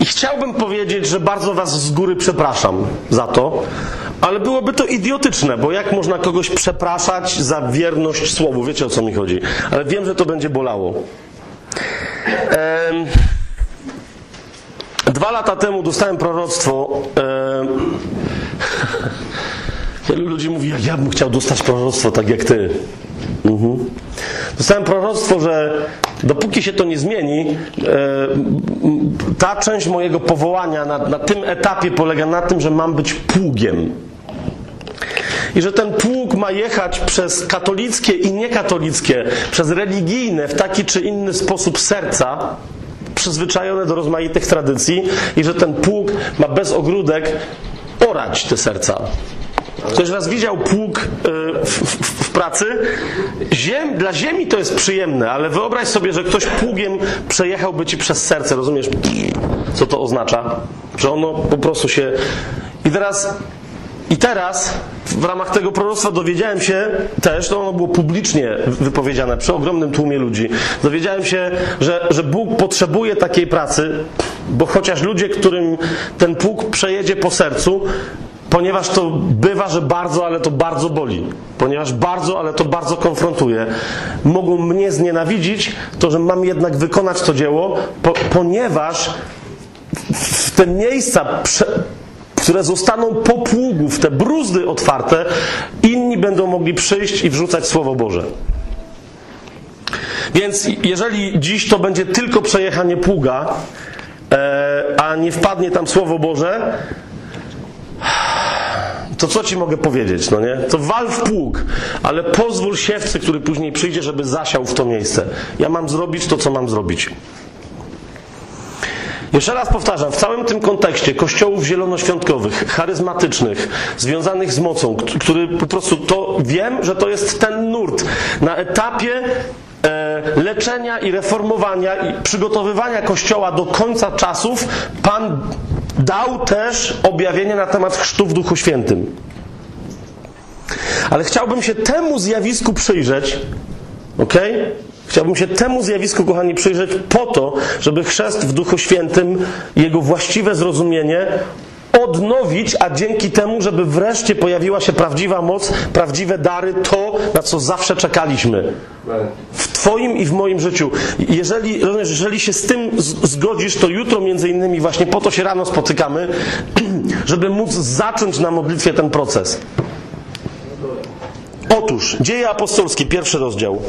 I chciałbym powiedzieć, że bardzo Was z góry przepraszam za to, ale byłoby to idiotyczne, bo jak można kogoś przepraszać za wierność Słowu? Wiecie o co mi chodzi. Ale wiem, że to będzie bolało. E, Dwa lata temu dostałem proroctwo. E... Wielu ludzi mówi, jak ja bym chciał dostać proroctwo tak jak ty. Mhm. Dostałem proroctwo, że dopóki się to nie zmieni, e... ta część mojego powołania na, na tym etapie polega na tym, że mam być pługiem. I że ten pług ma jechać przez katolickie i niekatolickie, przez religijne w taki czy inny sposób serca, przyzwyczajone do rozmaitych tradycji i że ten pług ma bez ogródek orać te serca. Ktoś raz widział pług w, w, w, pracy? Ziem, dla ziemi to jest przyjemne, ale wyobraź sobie, że ktoś pługiem przejechałby ci przez serce, rozumiesz, co to oznacza? Że ono po prostu się... I teraz i teraz w ramach tego proroctwa dowiedziałem się też, to ono było publicznie wypowiedziane przy ogromnym tłumie ludzi, dowiedziałem się, że, że Bóg potrzebuje takiej pracy, bo chociaż ludzie, którym ten pług przejedzie po sercu, ponieważ to bywa, że bardzo, ale to bardzo boli, ponieważ bardzo, ale to bardzo konfrontuje, mogą mnie znienawidzić, to że mam jednak wykonać to dzieło, po, ponieważ w te miejsca prze, które zostaną po pługu, w te bruzdy otwarte, inni będą mogli przyjść i wrzucać Słowo Boże. Więc jeżeli dziś to będzie tylko przejechanie pługa, e, a nie wpadnie tam Słowo Boże, to co ci mogę powiedzieć, no nie? To wal w pług, ale pozwól siewcy, który później przyjdzie, żeby zasiał w to miejsce. Ja mam zrobić to, co mam zrobić. Jeszcze raz powtarzam, w całym tym kontekście kościołów zielonoświątkowych, charyzmatycznych, związanych z mocą, który po prostu to wiem, że to jest ten nurt na etapie e, leczenia i reformowania i przygotowywania Kościoła do końca czasów, Pan dał też objawienie na temat chrztu w Duchu Świętym. Ale chciałbym się temu zjawisku przyjrzeć, ok? Chciałbym się temu zjawisku, kochani, przyjrzeć po to, żeby chrzest w Duchu Świętym, jego właściwe zrozumienie odnowić, a dzięki temu, żeby wreszcie pojawiła się prawdziwa moc, prawdziwe dary, to, na co zawsze czekaliśmy. W Twoim i w moim życiu. Jeżeli, jeżeli się z tym zgodzisz, to jutro między innymi właśnie po to się rano spotykamy, żeby móc zacząć na modlitwie ten proces. Otóż, Dzieje Apostolskie, pierwszy rozdział.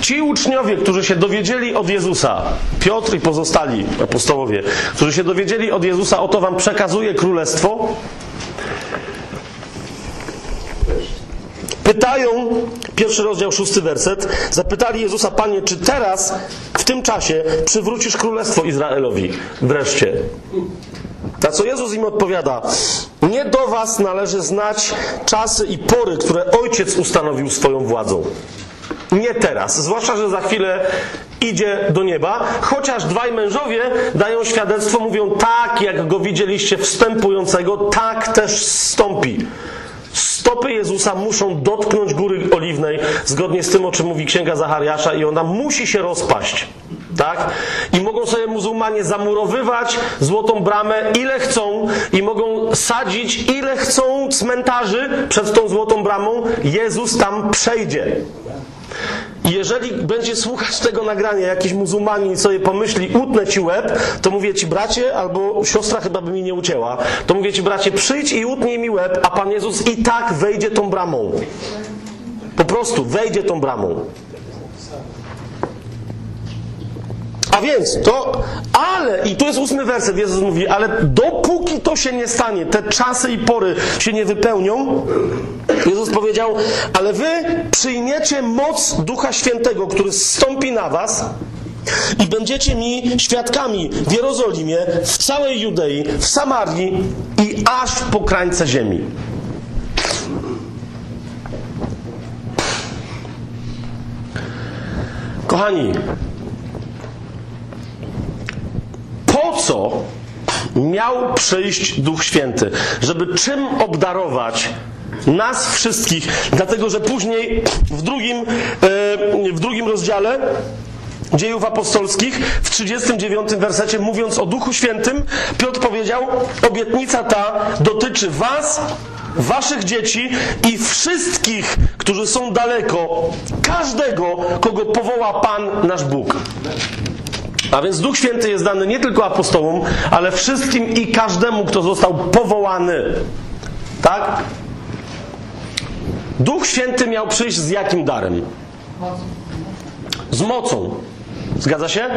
Ci uczniowie, którzy się dowiedzieli od Jezusa, Piotr i pozostali apostołowie, którzy się dowiedzieli od Jezusa, oto wam przekazuje królestwo, pytają, pierwszy rozdział, szósty werset, zapytali Jezusa, Panie, czy teraz, w tym czasie, przywrócisz królestwo Izraelowi? Wreszcie. Na co Jezus im odpowiada: Nie do was należy znać czasy i pory, które Ojciec ustanowił swoją władzą. Nie teraz, zwłaszcza, że za chwilę idzie do nieba, chociaż dwaj mężowie dają świadectwo, mówią tak, jak go widzieliście wstępującego, tak też stąpi. Stopy Jezusa muszą dotknąć góry oliwnej, zgodnie z tym, o czym mówi Księga Zachariasza, i ona musi się rozpaść. Tak? I mogą sobie muzułmanie zamurowywać złotą bramę ile chcą i mogą sadzić ile chcą cmentarzy przed tą złotą bramą. Jezus tam przejdzie. I jeżeli będzie słuchać tego nagrania jakiś muzułmanin i sobie pomyśli, utnę ci łeb, to mówię ci bracie, albo siostra chyba by mi nie ucięła, to mówię ci bracie, przyjdź i utnij mi łeb, a Pan Jezus i tak wejdzie tą bramą. Po prostu wejdzie tą bramą. A więc to, ale, i tu jest ósmy werset, Jezus mówi, ale dopóki to się nie stanie, te czasy i pory się nie wypełnią, Jezus powiedział, ale wy przyjmiecie moc Ducha Świętego, który zstąpi na was i będziecie mi świadkami w Jerozolimie, w całej Judei, w Samarii i aż po krańce ziemi. Kochani, po co miał przyjść Duch Święty? Żeby czym obdarować nas wszystkich? Dlatego, że później w drugim, e, w drugim rozdziale Dziejów Apostolskich w 39 wersecie mówiąc o Duchu Świętym, Piotr powiedział: Obietnica ta dotyczy Was, Waszych dzieci i wszystkich, którzy są daleko, każdego, kogo powoła Pan nasz Bóg. A więc Duch Święty jest dany nie tylko apostołom, ale wszystkim i każdemu, kto został powołany. Tak? Duch Święty miał przyjść z jakim darem? Z mocą. Zgadza się?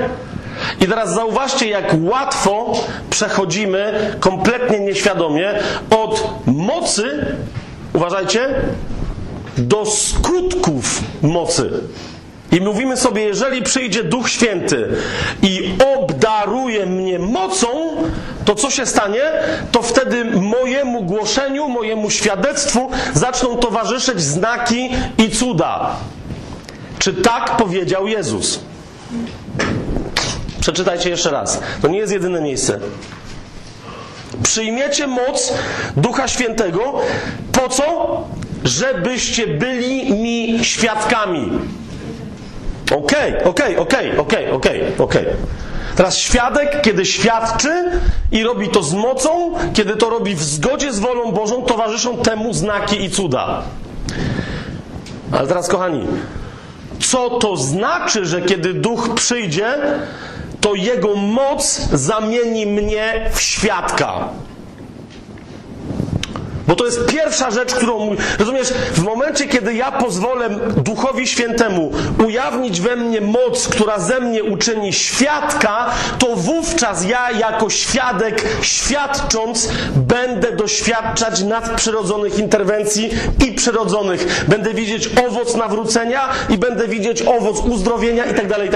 I teraz zauważcie, jak łatwo przechodzimy kompletnie nieświadomie od mocy, uważajcie, do skutków mocy. I mówimy sobie, jeżeli przyjdzie Duch Święty i obdaruje mnie mocą, to co się stanie? To wtedy mojemu głoszeniu, mojemu świadectwu zaczną towarzyszyć znaki i cuda. Czy tak powiedział Jezus? Przeczytajcie jeszcze raz. To nie jest jedyne miejsce. Przyjmiecie moc Ducha Świętego. Po co? Żebyście byli mi świadkami. Okej, okej, okej, okej, okej, okej. Teraz świadek, kiedy świadczy i robi to z mocą, kiedy to robi w zgodzie z wolą Bożą, towarzyszą temu znaki i cuda. Ale teraz, kochani, co to znaczy, że kiedy duch przyjdzie, to jego moc zamieni mnie w świadka? Bo to jest pierwsza rzecz, którą. Rozumiesz, w momencie, kiedy ja pozwolę Duchowi Świętemu ujawnić we mnie moc, która ze mnie uczyni świadka, to wówczas ja, jako świadek, świadcząc, będę doświadczać nadprzyrodzonych interwencji i przyrodzonych. Będę widzieć owoc nawrócenia i będę widzieć owoc uzdrowienia, i tak dalej,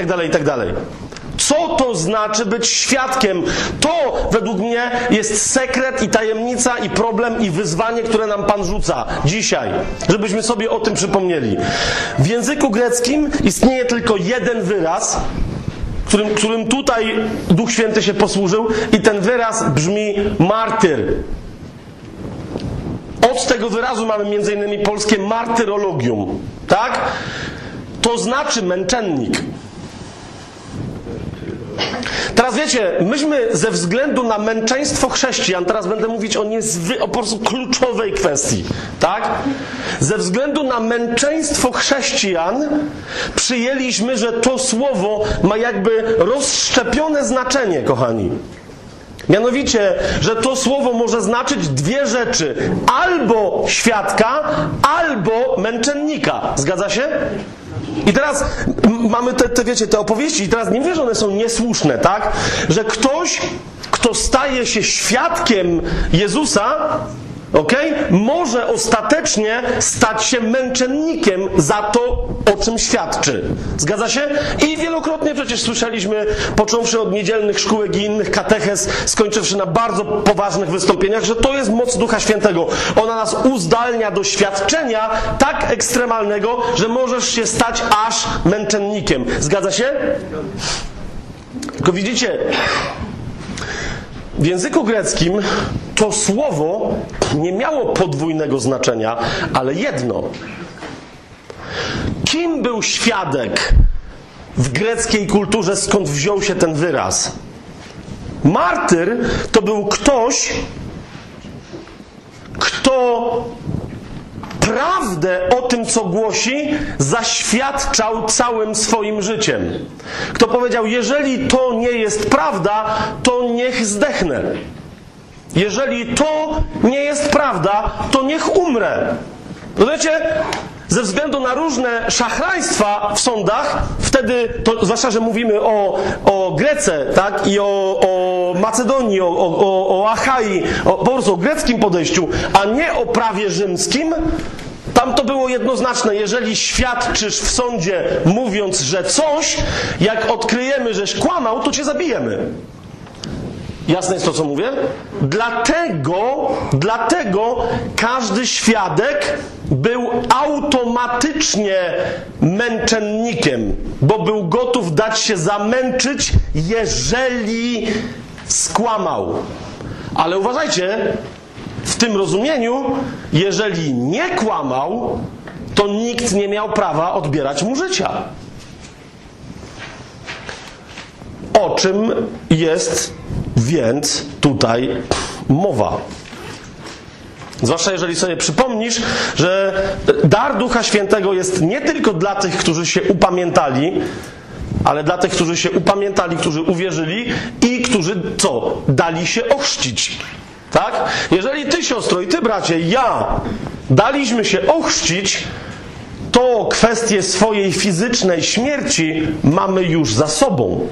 Co to znaczy być świadkiem? To według mnie jest sekret i tajemnica i problem i wyzwanie, które nam Pan rzuca dzisiaj, żebyśmy sobie o tym przypomnieli. W języku greckim istnieje tylko jeden wyraz, którym, którym tutaj Duch Święty się posłużył i ten wyraz brzmi martyr. Od tego wyrazu mamy innymi polskie martyrologium, tak? To znaczy męczennik. Teraz wiecie, myśmy ze względu na męczeństwo chrześcijan, teraz będę mówić o niezwy, o po prostu kluczowej kwestii, tak? Ze względu na męczeństwo chrześcijan przyjęliśmy, że to słowo ma jakby rozszczepione znaczenie, kochani. Mianowicie, że to słowo może znaczyć dwie rzeczy: albo świadka, albo męczennika. Zgadza się? I teraz mamy te, te, wiecie, te opowieści, i teraz nie mówię, że one są niesłuszne, tak? Że ktoś, kto staje się świadkiem Jezusa, okej, może ostatecznie stać się męczennikiem za to, o czym świadczy. Zgadza się? I wielokrotnie przecież słyszeliśmy, począwszy od niedzielnych szkółek i innych katechez, skończywszy na bardzo poważnych wystąpieniach, że to jest moc Ducha Świętego. Ona nas uzdalnia do świadczenia tak ekstremalnego, że możesz się stać aż męczennikiem. Zgadza się? Tylko widzicie, w języku greckim to słowo nie miało podwójnego znaczenia, ale jedno. Kim był świadek w greckiej kulturze, skąd wziął się ten wyraz? Martyr to był ktoś, kto prawdę o tym, co głosi, zaświadczał całym swoim życiem. Kto powiedział, jeżeli to nie jest prawda, to niech zdechnę. Jeżeli to nie jest prawda, to niech umrę. Rozumiecie? Ze względu na różne szachrajstwa w sądach, wtedy, to, zwłaszcza, że mówimy o, o Grece, tak, i o, o Macedonii, o, o, o Achai, o, po prostu o greckim podejściu, a nie o prawie rzymskim, tam to było jednoznaczne. Jeżeli świadczysz w sądzie, mówiąc, że coś, jak odkryjemy, żeś kłamał, to cię zabijemy. Jasne jest to, co mówię? Dlatego, dlatego każdy świadek był automatycznie męczennikiem, bo był gotów dać się zamęczyć, jeżeli skłamał. Ale uważajcie, w tym rozumieniu, jeżeli nie kłamał, to nikt nie miał prawa odbierać mu życia. O czym jest więc tutaj mowa? Zwłaszcza jeżeli sobie przypomnisz, że dar Ducha Świętego jest nie tylko dla tych, którzy się upamiętali, ale dla tych, którzy się upamiętali, którzy uwierzyli i którzy co? Dali się ochrzcić. Tak? Jeżeli ty, siostro, i ty, bracie, ja daliśmy się ochrzcić, to kwestię swojej fizycznej śmierci mamy już za sobą.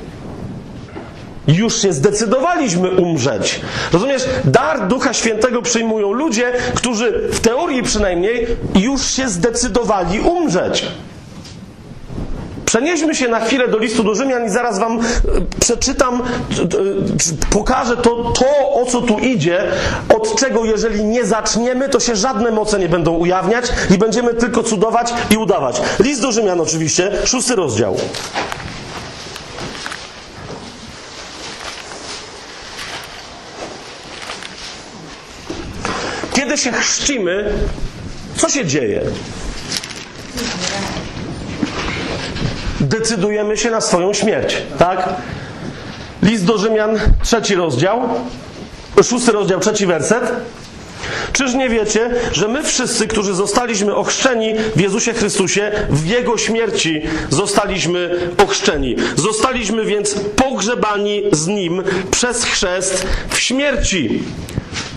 Już się zdecydowaliśmy umrzeć. Rozumiesz? Dar Ducha Świętego przyjmują ludzie, którzy w teorii przynajmniej już się zdecydowali umrzeć. Przenieśmy się na chwilę do listu do Rzymian i zaraz wam e, przeczytam, e, e, pokażę to, to, o co tu idzie, od czego jeżeli nie zaczniemy, to się żadne moce nie będą ujawniać i będziemy tylko cudować i udawać. List do Rzymian oczywiście, szósty rozdział. Kiedy się chrzcimy, co się dzieje? Decydujemy się na swoją śmierć, tak? List do Rzymian, trzeci rozdział, szósty rozdział, trzeci werset. Czyż nie wiecie, że my wszyscy, którzy zostaliśmy ochrzczeni w Jezusie Chrystusie, w Jego śmierci zostaliśmy ochrzczeni. Zostaliśmy więc pogrzebani z Nim przez chrzest w śmierci.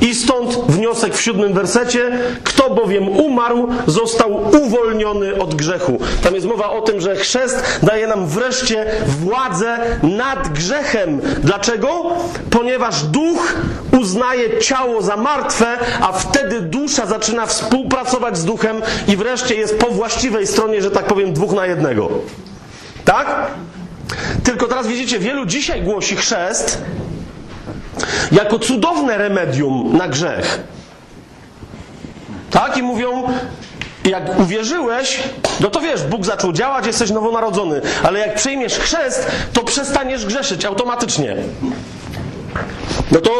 I stąd wniosek w siódmym wersecie, kto bowiem umarł, został uwolniony od grzechu. Tam jest mowa o tym, że chrzest daje nam wreszcie władzę nad grzechem. Dlaczego? Ponieważ duch uznaje ciało za martwe, a wtedy dusza zaczyna współpracować z duchem i wreszcie jest po właściwej stronie, że tak powiem, dwóch na jednego. Tak? Tylko teraz widzicie, wielu dzisiaj głosi chrzest jako cudowne remedium na grzech. Tak? I mówią, jak uwierzyłeś, no to wiesz, Bóg zaczął działać, jesteś nowonarodzony, ale jak przyjmiesz chrzest, to przestaniesz grzeszyć automatycznie. No to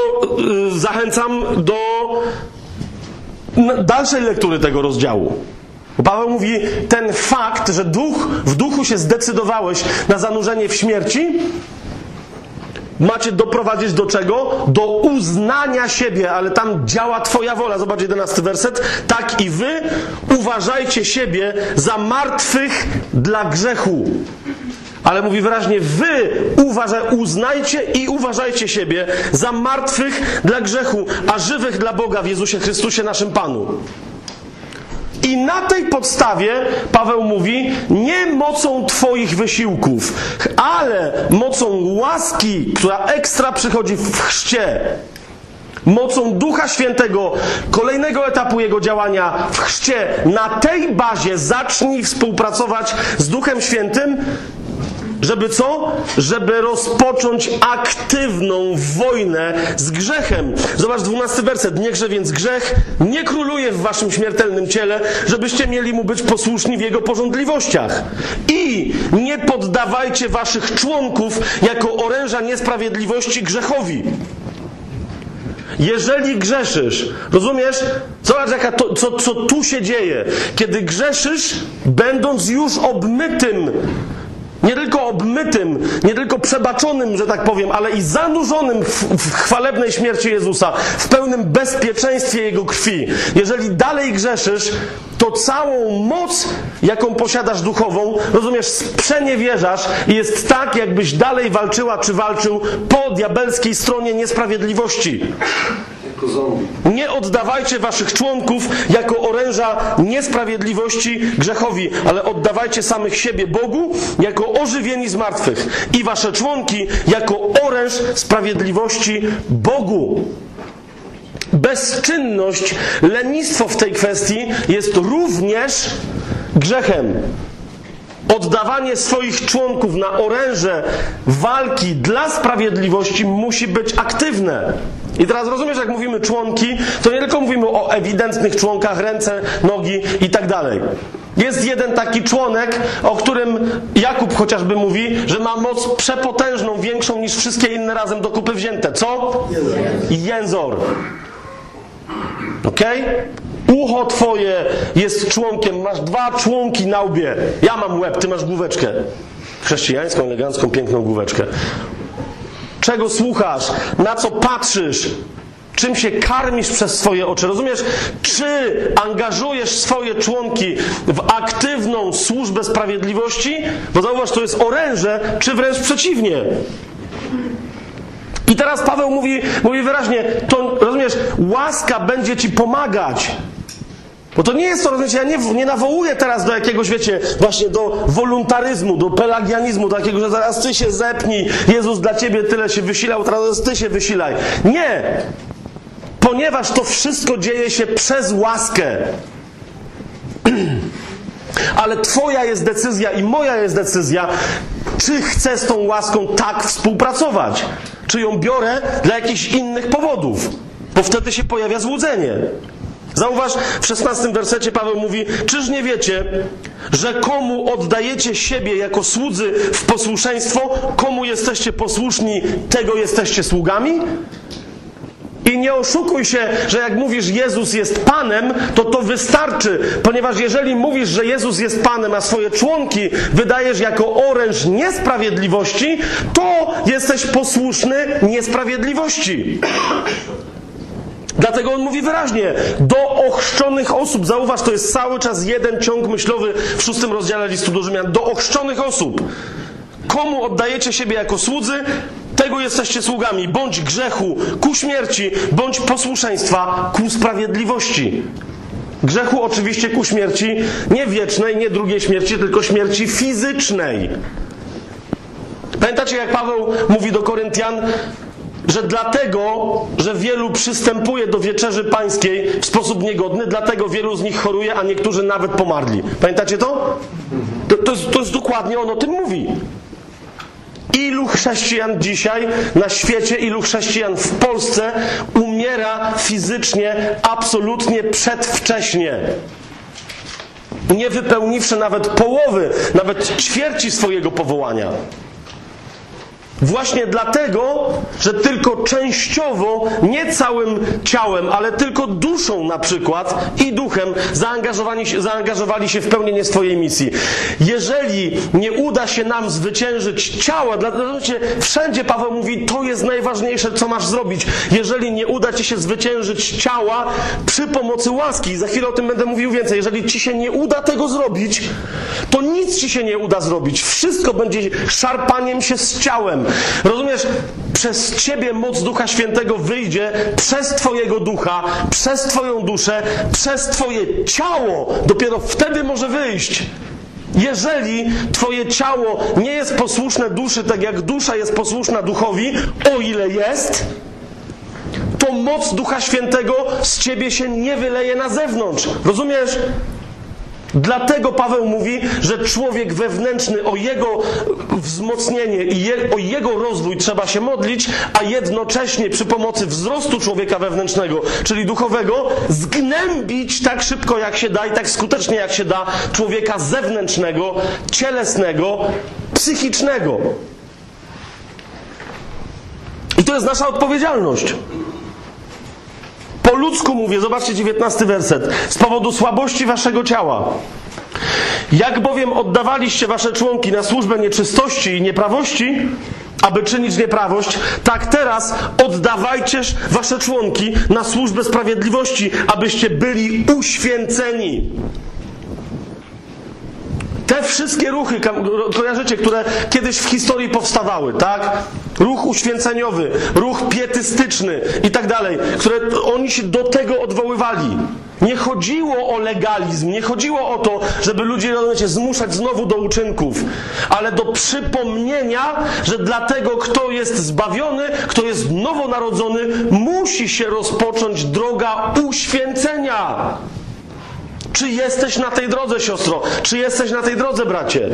y, zachęcam do dalszej lektury tego rozdziału. Paweł mówi, ten fakt, że duch, w duchu się zdecydowałeś na zanurzenie w śmierci, macie doprowadzić do czego? Do uznania siebie, ale tam działa Twoja wola. Zobacz, jedenasty werset. Tak i wy uważajcie siebie za martwych dla grzechu. Ale mówi wyraźnie, wy uważaj, uznajcie i uważajcie siebie za martwych dla grzechu, a żywych dla Boga w Jezusie Chrystusie naszym Panu. I na tej podstawie Paweł mówi, nie mocą Twoich wysiłków, ale mocą łaski, która ekstra przychodzi w chrzcie, mocą Ducha Świętego, kolejnego etapu jego działania w chrzcie, na tej bazie zacznij współpracować z Duchem Świętym, żeby co? Żeby rozpocząć aktywną wojnę z grzechem. Zobacz, dwunasty werset. Niechże więc grzech nie króluje w waszym śmiertelnym ciele, żebyście mieli mu być posłuszni w jego porządliwościach. I nie poddawajcie waszych członków jako oręża niesprawiedliwości grzechowi. Jeżeli grzeszysz, rozumiesz? Zobacz, jaka to, co, co tu się dzieje. Kiedy grzeszysz, będąc już obmytym nie tylko obmytym, nie tylko przebaczonym, że tak powiem, ale i zanurzonym w, w chwalebnej śmierci Jezusa, w pełnym bezpieczeństwie Jego krwi. Jeżeli dalej grzeszysz, to całą moc, jaką posiadasz duchową, rozumiesz, sprzeniewierzasz i jest tak, jakbyś dalej walczyła czy walczył po diabelskiej stronie niesprawiedliwości. Nie oddawajcie waszych członków jako oręża niesprawiedliwości grzechowi, ale oddawajcie samych siebie Bogu jako ożywieni z martwych i wasze członki jako oręż sprawiedliwości Bogu. Bezczynność, lenistwo w tej kwestii jest również grzechem. Oddawanie swoich członków na oręże walki dla sprawiedliwości musi być aktywne. I teraz rozumiesz, jak mówimy członki, to nie tylko mówimy o ewidentnych członkach, ręce, nogi i tak dalej. Jest jeden taki członek, o którym Jakub chociażby mówi, że ma moc przepotężną, większą niż wszystkie inne razem do kupy wzięte. Co? Jęzor. Okej? Ucho twoje jest członkiem, masz dwa członki na łbie. Ja mam łeb, ty masz główeczkę. Chrześcijańską, elegancką, piękną główeczkę. Czego słuchasz? Na co patrzysz? Czym się karmisz przez swoje oczy? Rozumiesz? Czy angażujesz swoje członki w aktywną służbę sprawiedliwości? Bo zauważ, to jest oręże, czy wręcz przeciwnie. I teraz Paweł mówi, mówi wyraźnie, to rozumiesz, łaska będzie ci pomagać. Bo to nie jest to, rozumiecie, ja nie, nie nawołuję teraz do jakiegoś, wiecie, właśnie do woluntaryzmu, do pelagianizmu, do takiego, że zaraz ty się zepnij, Jezus dla ciebie tyle się wysilał, teraz ty się wysilaj. Nie! Ponieważ to wszystko dzieje się przez łaskę. Ale Twoja jest decyzja i moja jest decyzja, czy chcę z tą łaską tak współpracować, czy ją biorę dla jakichś innych powodów, bo wtedy się pojawia złudzenie. Zauważ, w szesnastym wersecie Paweł mówi: Czyż nie wiecie, że komu oddajecie siebie jako słudzy w posłuszeństwo, komu jesteście posłuszni, tego jesteście sługami? I nie oszukuj się, że jak mówisz Jezus jest Panem, to to wystarczy, ponieważ jeżeli mówisz, że Jezus jest Panem, a swoje członki wydajesz jako oręż niesprawiedliwości, to jesteś posłuszny niesprawiedliwości. Dlatego on mówi wyraźnie, do ochrzczonych osób, zauważ, to jest cały czas jeden ciąg myślowy w szóstym rozdziale listu do Rzymian, do ochrzczonych osób. Komu oddajecie siebie jako słudzy, tego jesteście sługami, bądź grzechu ku śmierci, bądź posłuszeństwa ku sprawiedliwości. Grzechu oczywiście ku śmierci nie wiecznej, nie drugiej śmierci, tylko śmierci fizycznej. Pamiętacie, jak Paweł mówi do Koryntian, że dlatego, że wielu przystępuje do wieczerzy pańskiej w sposób niegodny, dlatego wielu z nich choruje, a niektórzy nawet pomarli. Pamiętacie to? To, to, jest, to jest dokładnie on o tym mówi. Ilu chrześcijan dzisiaj na świecie, ilu chrześcijan w Polsce umiera fizycznie absolutnie przedwcześnie? Nie wypełniwszy nawet połowy, nawet ćwierci swojego powołania. Właśnie dlatego, że tylko częściowo, nie całym ciałem, ale tylko duszą na przykład i duchem zaangażowani, się- zaangażowali się w pełnienie swojej misji. Jeżeli nie uda się nam zwyciężyć ciała, dlatego że wszędzie Paweł mówi, to jest najważniejsze, co masz zrobić. Jeżeli nie uda ci się zwyciężyć ciała przy pomocy łaski, za chwilę o tym będę mówił więcej, jeżeli ci się nie uda tego zrobić, to nic ci się nie uda zrobić. Wszystko będzie szarpaniem się z ciałem. Rozumiesz? Przez ciebie moc Ducha Świętego wyjdzie przez twojego ducha, przez twoją duszę, przez twoje ciało. Dopiero wtedy może wyjść. Jeżeli twoje ciało nie jest posłuszne duszy, tak jak dusza jest posłuszna duchowi, o ile jest, to moc Ducha Świętego z ciebie się nie wyleje na zewnątrz. Rozumiesz? Dlatego Paweł mówi, że człowiek wewnętrzny o jego wzmocnienie i je, o jego rozwój trzeba się modlić, a jednocześnie przy pomocy wzrostu człowieka wewnętrznego, czyli duchowego, zgnębić tak szybko jak się da i tak skutecznie jak się da człowieka zewnętrznego, cielesnego, psychicznego. I to jest nasza odpowiedzialność. Po ludzku mówię, zobaczcie 19 werset. Z powodu słabości waszego ciała. Jak bowiem oddawaliście wasze członki na służbę nieczystości i nieprawości, aby czynić nieprawość, tak teraz oddawajcież wasze członki na służbę sprawiedliwości, abyście byli uświęceni. Te wszystkie ruchy, kojarzycie, które kiedyś w historii powstawały, tak? Ruch uświęceniowy, ruch pietystyczny i tak dalej, które oni się do tego odwoływali. Nie chodziło o legalizm, nie chodziło o to, żeby ludzi rozumiecie, zmuszać znowu do uczynków, ale do przypomnienia, że dla tego, kto jest zbawiony, kto jest nowonarodzony, musi się rozpocząć droga uświęcenia. Czy jesteś na tej drodze, siostro? Czy jesteś na tej drodze, bracie?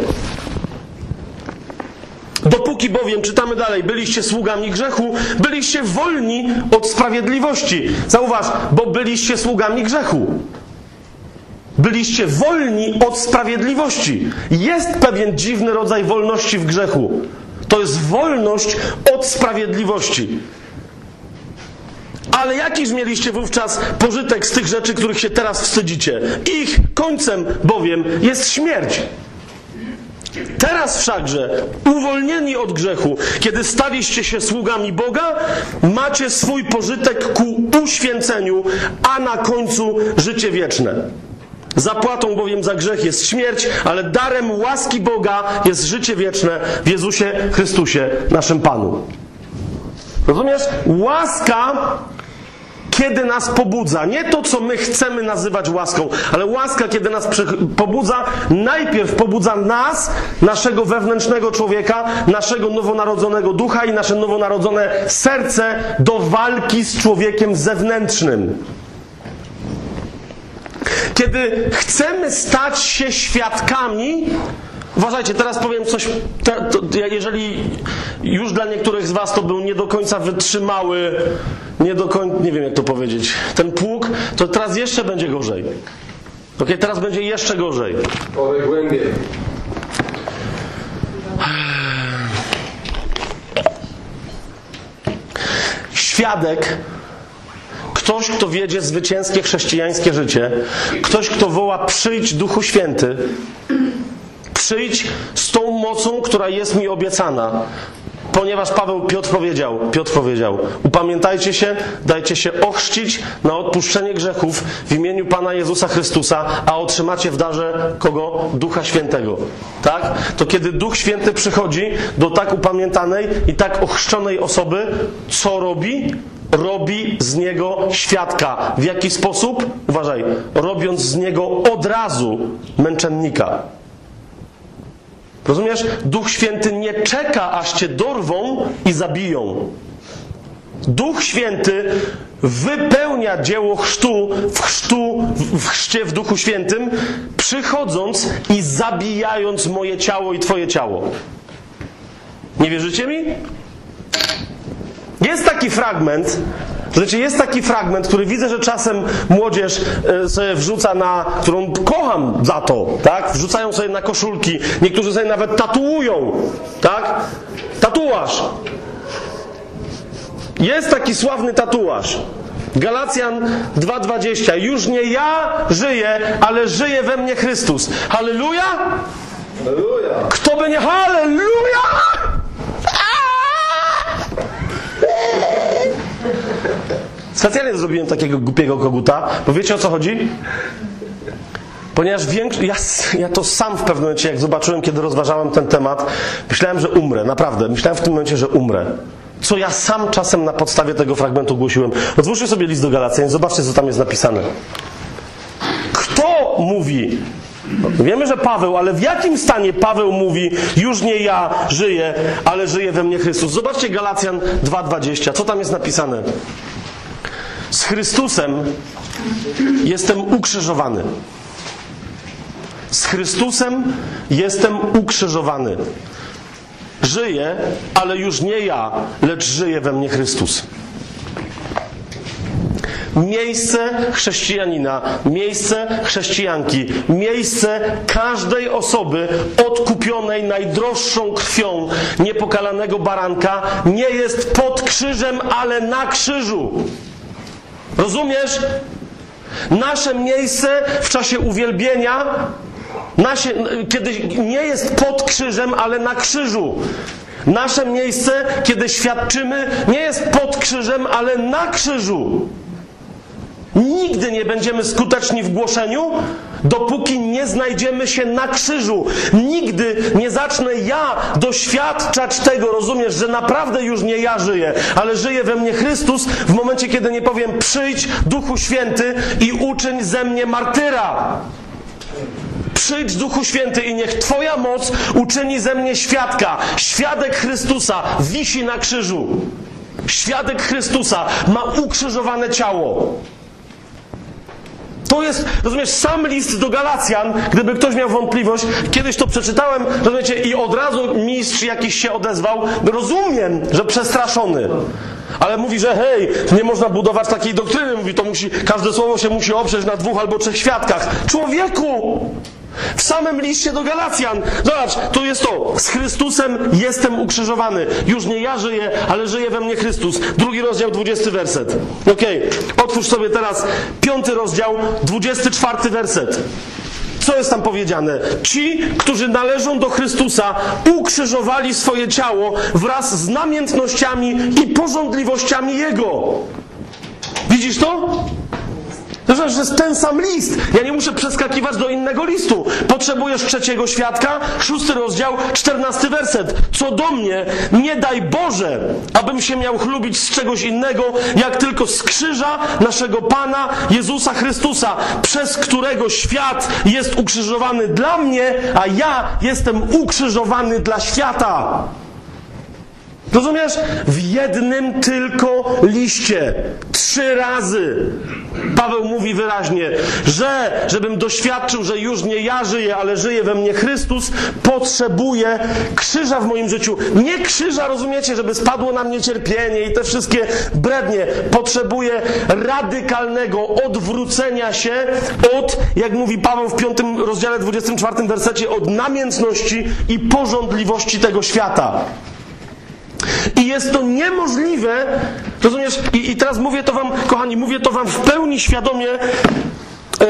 Dopóki bowiem, czytamy dalej, byliście sługami grzechu, byliście wolni od sprawiedliwości. Zauważ, bo byliście sługami grzechu. Byliście wolni od sprawiedliwości. Jest pewien dziwny rodzaj wolności w grzechu. To jest wolność od sprawiedliwości. Ale jakiż mieliście wówczas pożytek z tych rzeczy, których się teraz wstydzicie? Ich końcem bowiem jest śmierć. Teraz wszakże, uwolnieni od grzechu, kiedy staliście się sługami Boga, macie swój pożytek ku uświęceniu, a na końcu życie wieczne. Zapłatą bowiem za grzech jest śmierć, ale darem łaski Boga jest życie wieczne w Jezusie Chrystusie, naszym Panu. Rozumiesz? Łaska kiedy nas pobudza, nie to, co my chcemy nazywać łaską, ale łaska, kiedy nas pobudza, najpierw pobudza nas, naszego wewnętrznego człowieka, naszego nowonarodzonego ducha i nasze nowonarodzone serce do walki z człowiekiem zewnętrznym. Kiedy chcemy stać się świadkami, uważajcie, teraz powiem coś, te, to, jeżeli już dla niektórych z Was to był nie do końca wytrzymały, nie do końca, nie wiem jak to powiedzieć, ten pług, to teraz jeszcze będzie gorzej. Ok, teraz będzie jeszcze gorzej. Powie głębiej. Świadek, ktoś, kto wiedzie zwycięskie chrześcijańskie życie, ktoś, kto woła przyjdź Duchu Święty, przyjdź z tą mocą, która jest mi obiecana. Ponieważ Paweł, Piotr powiedział, Piotr powiedział, upamiętajcie się, dajcie się ochrzcić na odpuszczenie grzechów w imieniu Pana Jezusa Chrystusa, a otrzymacie w darze kogo? Ducha Świętego. Tak? To kiedy Duch Święty przychodzi do tak upamiętanej i tak ochrzczonej osoby, co robi? Robi z niego świadka. W jaki sposób? Uważaj, robiąc z niego od razu męczennika. Rozumiesz? Duch Święty nie czeka, aż cię dorwą i zabiją. Duch Święty wypełnia dzieło chrztu w chrztu, w chrzcie w Duchu Świętym, przychodząc i zabijając moje ciało i twoje ciało. Nie wierzycie mi? Jest taki fragment, znaczy jest taki fragment, który widzę, że czasem młodzież e, sobie wrzuca na, którą kocham za to, tak? Wrzucają sobie na koszulki, niektórzy sobie nawet tatuują, tak? Tatuaż. Jest taki sławny tatuaż. Galacjan 2:20. Już nie ja żyję, ale żyje we mnie Chrystus. Halleluja! Aleluja! Kto by nie halleluja? Specjalnie zrobiłem takiego głupiego koguta, bo wiecie o co chodzi? Ponieważ większość, ja, ja to sam w pewnym momencie, jak zobaczyłem, kiedy rozważałem ten temat, myślałem, że umrę, naprawdę. Myślałem w tym momencie, że umrę. Co ja sam czasem na podstawie tego fragmentu głosiłem. Otwórzcie sobie list do Galacjan zobaczcie, co tam jest napisane. Kto mówi? Wiemy, że Paweł, ale w jakim stanie Paweł mówi, już nie ja żyję, ale żyje we mnie Chrystus? Zobaczcie Galacjan 2:20. Co tam jest napisane? Z Chrystusem jestem ukrzyżowany. Z Chrystusem jestem ukrzyżowany. Żyję, ale już nie ja, lecz żyje we mnie Chrystus. Miejsce chrześcijanina, miejsce chrześcijanki, miejsce każdej osoby odkupionej najdroższą krwią niepokalanego baranka nie jest pod krzyżem, ale na krzyżu. Rozumiesz? Nasze miejsce w czasie uwielbienia, nasze, kiedy nie jest pod krzyżem, ale na krzyżu. Nasze miejsce, kiedy świadczymy, nie jest pod krzyżem, ale na krzyżu. Nigdy nie będziemy skuteczni w głoszeniu, dopóki nie znajdziemy się na krzyżu. Nigdy nie zacznę ja doświadczać tego, rozumiesz, że naprawdę już nie ja żyję, ale żyje we mnie Chrystus w momencie, kiedy nie powiem przyjdź Duchu Święty i uczyń ze mnie martyra. Przyjdź Duchu Święty i niech Twoja moc uczyni ze mnie świadka. Świadek Chrystusa wisi na krzyżu. Świadek Chrystusa ma ukrzyżowane ciało. To jest, rozumiesz, sam list do Galacjan, gdyby ktoś miał wątpliwość, kiedyś to przeczytałem, rozumiecie, i od razu mistrz jakiś się odezwał, rozumiem, że przestraszony. Ale mówi, że hej, nie można budować takiej doktryny, mówi, to musi, każde słowo się musi oprzeć na dwóch albo trzech świadkach. Człowieku! W samym liście do Galacjan. Zobacz, tu jest to. Z Chrystusem jestem ukrzyżowany. Już nie ja żyję, ale żyje we mnie Chrystus. Drugi rozdział, dwudziesty werset. Okej, otwórz sobie teraz piąty rozdział, dwudziesty czwarty werset. Co jest tam powiedziane? Ci, którzy należą do Chrystusa, ukrzyżowali swoje ciało wraz z namiętnościami i porządliwościami Jego. Widzisz to? To znaczy, że jest ten sam list. Ja nie muszę przeskakiwać do innego listu. Potrzebujesz trzeciego świadka? Szósty rozdział, czternasty werset. Co do mnie, nie daj Boże, abym się miał chlubić z czegoś innego, jak tylko z krzyża naszego Pana Jezusa Chrystusa, przez którego świat jest ukrzyżowany dla mnie, a ja jestem ukrzyżowany dla świata. Rozumiesz? W jednym tylko liście. Trzy razy. Paweł mówi wyraźnie, że żebym doświadczył, że już nie ja żyję, ale żyje we mnie Chrystus, potrzebuję krzyża w moim życiu. Nie krzyża, rozumiecie, żeby spadło na mnie cierpienie i te wszystkie brednie. Potrzebuję radykalnego odwrócenia się od, jak mówi Paweł w 5 rozdziale 24 wersecie, od namiętności i porządliwości tego świata. I jest to niemożliwe, rozumiesz? I, I, teraz mówię to wam, kochani, mówię to wam w pełni świadomie. Yy,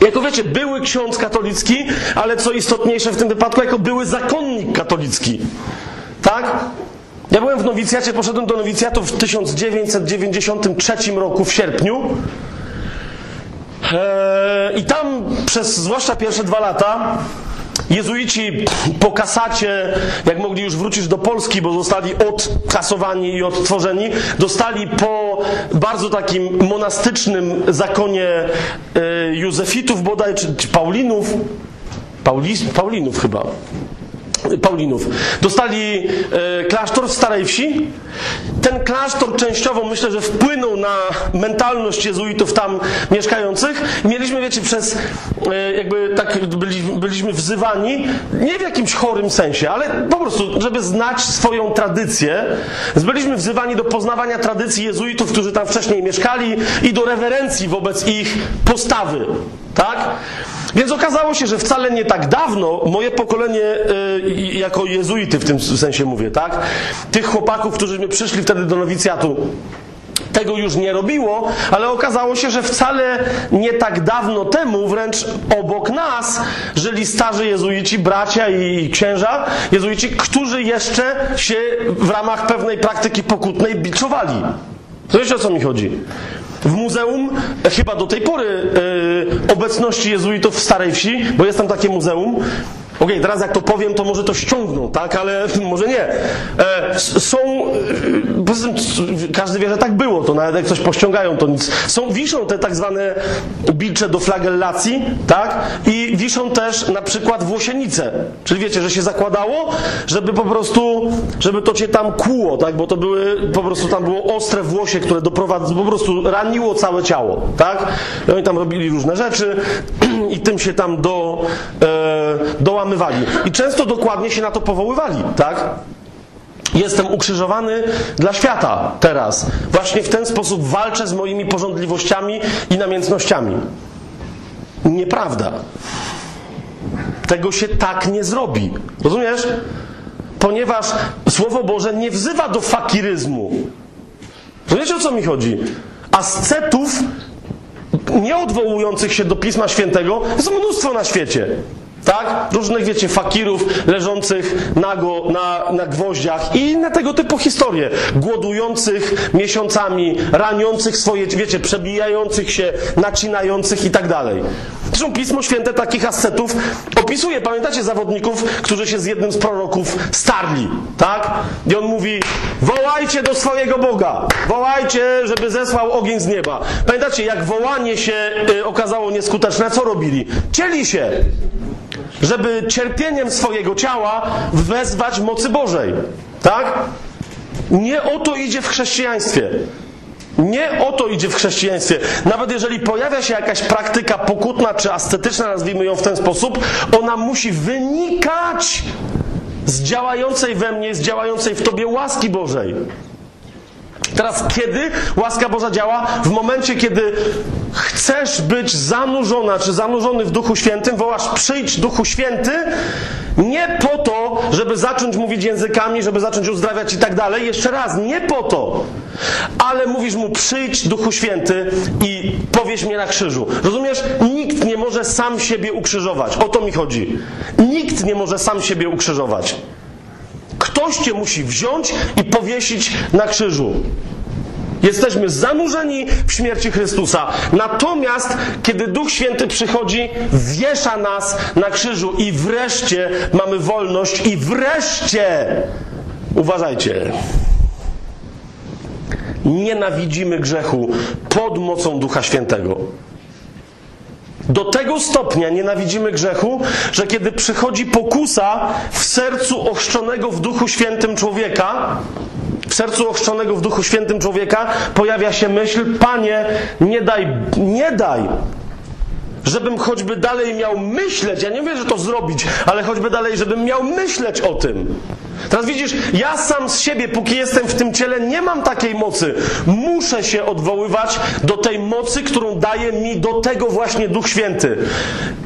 jako wiecie, były ksiądz katolicki, ale co istotniejsze w tym wypadku, jako były zakonnik katolicki. Tak? Ja byłem w nowicjacie, poszedłem do nowicjatu w 1993 roku w sierpniu. Eee, I tam przez zwłaszcza pierwsze dwa lata Jezuici po kasacie, jak mogli już wrócić do Polski, bo zostali odkasowani i odtworzeni, dostali po bardzo takim monastycznym zakonie e, Józefitów bodaj, czy, Paulinów, Pauli, Paulinów chyba. Paulinów. Dostali e, klasztor w Starej Wsi. Ten klasztor częściowo myślę, że wpłynął na mentalność jezuitów tam mieszkających. Mieliśmy, wiecie, przez e, jakby tak byli, byliśmy wzywani, nie w jakimś chorym sensie, ale po prostu, żeby znać swoją tradycję. Byliśmy wzywani do poznawania tradycji jezuitów, którzy tam wcześniej mieszkali i do rewerencji wobec ich postawy. Tak? Więc okazało się, że wcale nie tak dawno moje pokolenie, y, jako jezuity w tym sensie mówię, tak? Tych chłopaków, którzy przyszli wtedy do nowicjatu, tego już nie robiło, ale okazało się, że wcale nie tak dawno temu, wręcz obok nas, żyli starzy jezuici, bracia i księża jezuici, którzy jeszcze się w ramach pewnej praktyki pokutnej biczowali. To wiecie o co mi chodzi? W muzeum, e, chyba do tej pory, e, obecności jezuitów w Starej Wsi, bo jest tam takie muzeum. Okej, teraz jak to powiem, to może to ściągną, tak, ale może nie. E, są, e, poza każdy wie, że tak było, to nawet jak coś pościągają, to nic. Są, wiszą te tak zwane bilcze do flagellacji, tak, i wiszą też na przykład włosienice. Czyli wiecie, że się zakładało, żeby po prostu, żeby to cię tam kłuło, tak, bo to były, po prostu tam było ostre włosie, które doprowadzało, po prostu raniło całe ciało, tak. I oni tam robili różne rzeczy i tym się tam do, e, I często dokładnie się na to powoływali, tak? Jestem ukrzyżowany dla świata teraz. Właśnie w ten sposób walczę z moimi porządliwościami i namiętnościami. Nieprawda. Tego się tak nie zrobi. Rozumiesz? Ponieważ Słowo Boże nie wzywa do fakiryzmu. Rozumiecie o co mi chodzi? Ascetów nie odwołujących się do Pisma Świętego jest mnóstwo na świecie. Tak? Różnych, wiecie, fakirów leżących nago na, na gwoździach i inne tego typu historie. Głodujących miesiącami, raniących swoje, wiecie, przebijających się, nacinających i tak dalej. Zresztą Pismo Święte takich ascetów opisuje. Pamiętacie zawodników, którzy się z jednym z proroków starli, tak? I on mówi, wołajcie do swojego Boga, wołajcie, żeby zesłał ogień z nieba. Pamiętacie, jak wołanie się y, okazało nieskuteczne, co robili? Cieli się, żeby cierpieniem swojego ciała wezwać mocy Bożej, tak? Nie o to idzie w chrześcijaństwie. Nie o to idzie w chrześcijaństwie. Nawet jeżeli pojawia się jakaś praktyka pokutna czy ascetyczna, nazwijmy ją w ten sposób, ona musi wynikać z działającej we mnie, z działającej w tobie łaski Bożej. Teraz kiedy łaska Boża działa? W momencie, kiedy chcesz być zanurzona czy zanurzony w Duchu Świętym, wołasz przyjdź Duchu Święty, nie po to, żeby zacząć mówić językami, żeby zacząć uzdrawiać i tak dalej. Jeszcze raz, nie po to. Ale mówisz mu przyjdź Duchu Święty i powieś mnie na krzyżu. Rozumiesz? Nikt nie może sam siebie ukrzyżować. O to mi chodzi. Nikt nie może sam siebie ukrzyżować. Ktoś cię musi wziąć i powiesić na krzyżu. Jesteśmy zanurzeni w śmierci Chrystusa. Natomiast, kiedy Duch Święty przychodzi, wiesza nas na krzyżu i wreszcie mamy wolność i wreszcie, uważajcie, nienawidzimy grzechu pod mocą Ducha Świętego. Do tego stopnia nienawidzimy grzechu, że kiedy przychodzi pokusa w sercu ochrzczonego w Duchu Świętym człowieka, w sercu ochrzczonego w Duchu Świętym człowieka pojawia się myśl: Panie, nie daj, nie daj, żebym choćby dalej miał myśleć, ja nie wiem, że to zrobić, ale choćby dalej, żebym miał myśleć o tym. Teraz widzisz, ja sam z siebie, póki jestem w tym ciele, nie mam takiej mocy. Muszę się odwoływać do tej mocy, którą daje mi do tego właśnie Duch Święty.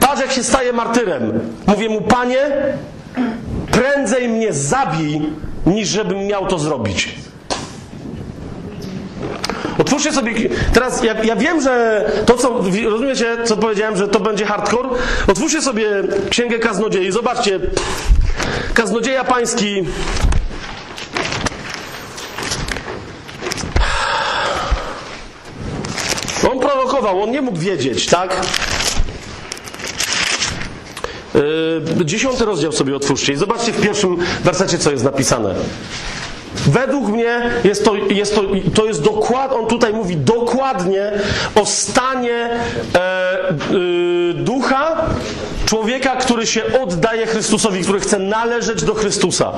Patrz, jak się staje martyrem. Mówię mu, Panie, prędzej mnie zabij, niż żebym miał to zrobić. Otwórzcie sobie. Teraz ja, ja wiem, że to, co. Rozumiecie, co powiedziałem, że to będzie hardcore? Otwórzcie sobie księgę kaznodziei. Zobaczcie. Kaznodzieja pański. On prorokował, on nie mógł wiedzieć, tak? Yy, dziesiąty rozdział sobie otwórzcie i zobaczcie w pierwszym wersecie, co jest napisane. Według mnie jest to, jest to, to jest dokładnie, on tutaj mówi dokładnie o stanie e, y, ducha Człowieka, który się oddaje Chrystusowi, który chce należeć do Chrystusa.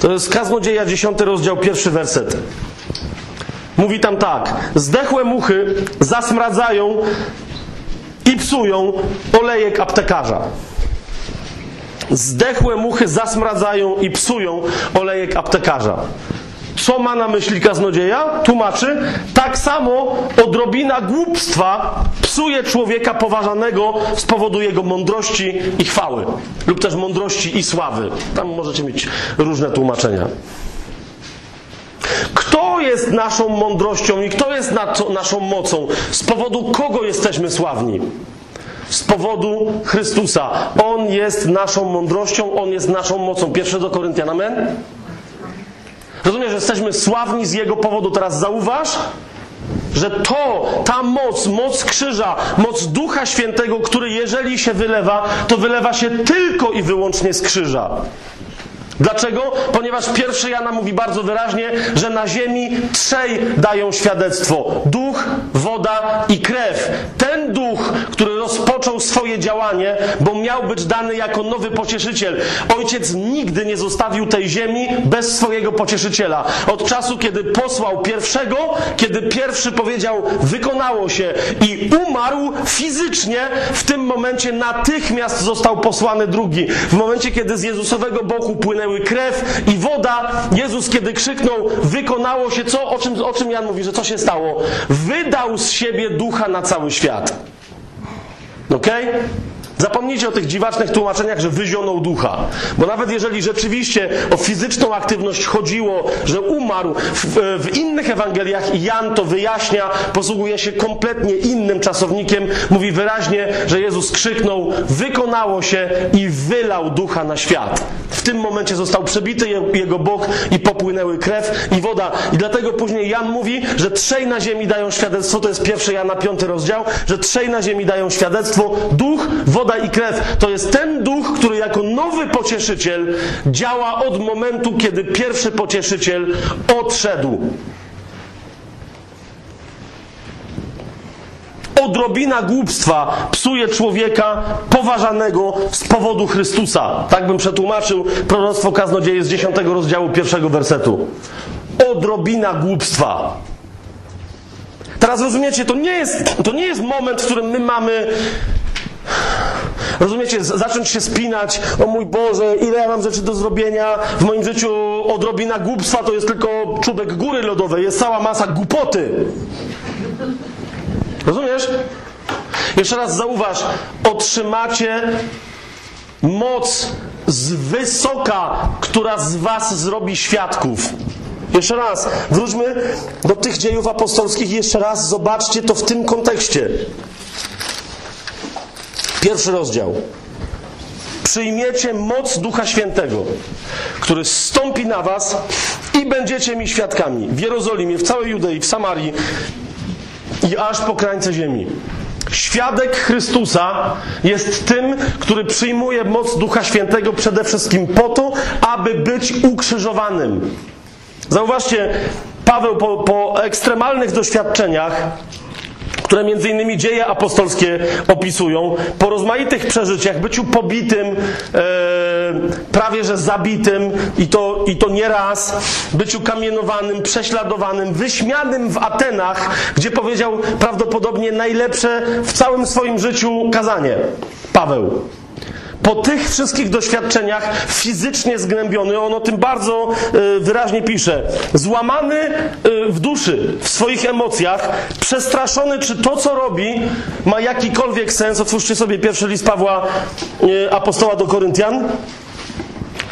To jest Kaznodzieja, 10 rozdział, pierwszy werset. Mówi tam tak: Zdechłe muchy zasmradzają i psują olejek aptekarza. Zdechłe muchy zasmradzają i psują olejek aptekarza. Co ma na myśli kaznodzieja? Tłumaczy, tak samo odrobina głupstwa psuje człowieka poważanego z powodu jego mądrości i chwały, lub też mądrości i sławy. Tam możecie mieć różne tłumaczenia. Kto jest naszą mądrością i kto jest naszą mocą? Z powodu kogo jesteśmy sławni? Z powodu Chrystusa. On jest naszą mądrością, On jest naszą mocą. Pierwsze do Koryntian, amen? Rozumiesz, że jesteśmy sławni z Jego powodu. Teraz zauważ, że to, ta moc, moc krzyża, moc Ducha Świętego, który jeżeli się wylewa, to wylewa się tylko i wyłącznie z krzyża. Dlaczego? Ponieważ pierwszy Jana mówi bardzo wyraźnie, że na ziemi trzej dają świadectwo: duch, woda i krew. Ten duch, który rozpoczął swoje działanie, bo miał być dany jako nowy pocieszyciel. Ojciec nigdy nie zostawił tej ziemi bez swojego pocieszyciela. Od czasu, kiedy posłał pierwszego, kiedy pierwszy powiedział: Wykonało się i umarł fizycznie, w tym momencie natychmiast został posłany drugi. W momencie, kiedy z Jezusowego boku płynęły krew i woda, Jezus, kiedy krzyknął: Wykonało się co? O czym, o czym Jan mówi, że co się stało? Wydał z siebie ducha na cały świat. Okej? Zapomnijcie o tych dziwacznych tłumaczeniach, że wyzionął ducha. Bo nawet jeżeli rzeczywiście o fizyczną aktywność chodziło, że umarł, w, w innych Ewangeliach Jan to wyjaśnia, posługuje się kompletnie innym czasownikiem, mówi wyraźnie, że Jezus krzyknął, wykonało się i wylał ducha na świat. W tym momencie został przebity je- jego bok i popłynęły krew i woda. I dlatego później Jan mówi, że trzej na ziemi dają świadectwo, to jest pierwszy Jana piąty rozdział, że trzej na ziemi dają świadectwo, duch, woda i krew. To jest ten duch, który jako nowy pocieszyciel działa od momentu, kiedy pierwszy pocieszyciel odszedł. Odrobina głupstwa psuje człowieka poważanego z powodu Chrystusa. Tak bym przetłumaczył proroctwo kaznodzieje z 10 rozdziału pierwszego wersetu. Odrobina głupstwa. Teraz rozumiecie, to nie jest, to nie jest moment, w którym my mamy Rozumiecie, zacząć się spinać, o mój Boże, ile ja mam rzeczy do zrobienia, w moim życiu odrobina głupstwa to jest tylko czubek góry lodowej, jest cała masa głupoty. Rozumiesz? Jeszcze raz zauważ, otrzymacie moc z wysoka, która z was zrobi świadków. Jeszcze raz, wróćmy do tych dziejów apostolskich i jeszcze raz zobaczcie to w tym kontekście. Pierwszy rozdział. Przyjmiecie moc Ducha Świętego, który stąpi na was i będziecie mi świadkami w Jerozolimie, w całej Judei, w Samarii i aż po krańce ziemi. Świadek Chrystusa jest tym, który przyjmuje moc Ducha Świętego przede wszystkim po to, aby być ukrzyżowanym. Zauważcie, Paweł po, po ekstremalnych doświadczeniach, które między innymi dzieje apostolskie opisują, po rozmaitych przeżyciach, byciu pobitym, e, prawie że zabitym i to, i to nie raz, byciu kamienowanym, prześladowanym, wyśmianym w Atenach, gdzie powiedział prawdopodobnie najlepsze w całym swoim życiu kazanie. Paweł. Po tych wszystkich doświadczeniach fizycznie zgnębiony, on o tym bardzo e, wyraźnie pisze, złamany e, w duszy, w swoich emocjach, przestraszony, czy to, co robi, ma jakikolwiek sens. Otwórzcie sobie pierwszy list Pawła, e, apostoła do Koryntian.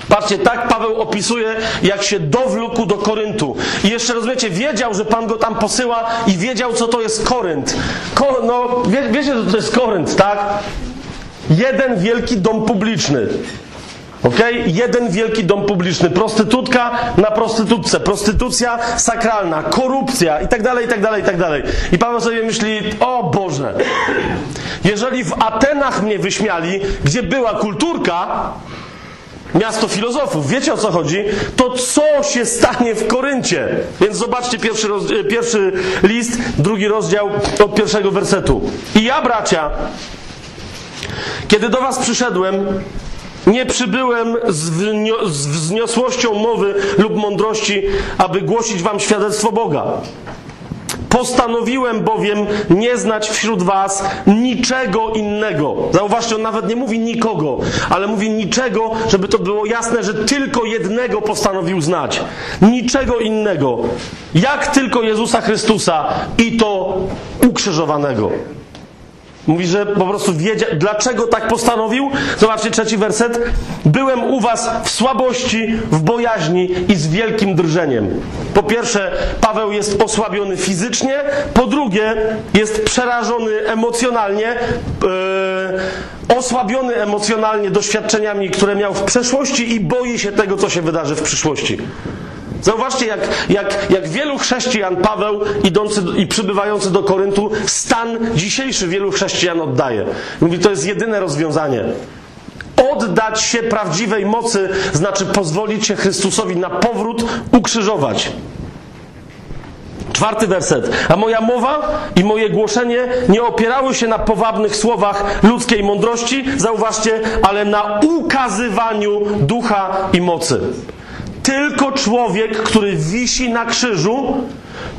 Patrzcie, tak Paweł opisuje, jak się dowlókł do Koryntu. I jeszcze rozumiecie, wiedział, że Pan go tam posyła i wiedział, co to jest Korynt. Ko, no, wie, wiecie, co to jest Korynt, tak? Jeden wielki dom publiczny. Ok? Jeden wielki dom publiczny. Prostytutka na prostytutce. Prostytucja sakralna, korupcja i tak dalej, i tak dalej, i tak dalej. I Paweł sobie myśli, o Boże, jeżeli w Atenach mnie wyśmiali, gdzie była kulturka, miasto filozofów, wiecie o co chodzi, to co się stanie w Koryncie? Więc zobaczcie pierwszy, roz, pierwszy list, drugi rozdział od pierwszego wersetu. I ja, bracia, Kiedy do was przyszedłem, nie przybyłem z, wnio- z wzniosłością mowy lub mądrości, aby głosić wam świadectwo Boga. Postanowiłem bowiem nie znać wśród was niczego innego. Zauważcie, on nawet nie mówi nikogo, ale mówi niczego, żeby to było jasne, że tylko jednego postanowił znać. Niczego innego. Jak tylko Jezusa Chrystusa i to ukrzyżowanego. Mówi, że po prostu wiedział. Dlaczego tak postanowił? Zobaczcie trzeci werset. Byłem u was w słabości, w bojaźni i z wielkim drżeniem. Po pierwsze, Paweł jest osłabiony fizycznie. Po drugie, jest przerażony emocjonalnie. Yy, osłabiony emocjonalnie doświadczeniami, które miał w przeszłości i boi się tego, co się wydarzy w przyszłości. Zauważcie, jak, jak, jak wielu chrześcijan Paweł, idący i przybywający do Koryntu, stan dzisiejszy wielu chrześcijan oddaje. Mówi, to jest jedyne rozwiązanie. Oddać się prawdziwej mocy znaczy pozwolić się Chrystusowi na powrót ukrzyżować. Czwarty werset. A moja mowa i moje głoszenie nie opierały się na powabnych słowach ludzkiej mądrości, zauważcie, ale na ukazywaniu ducha i mocy. Tylko człowiek, który wisi na krzyżu,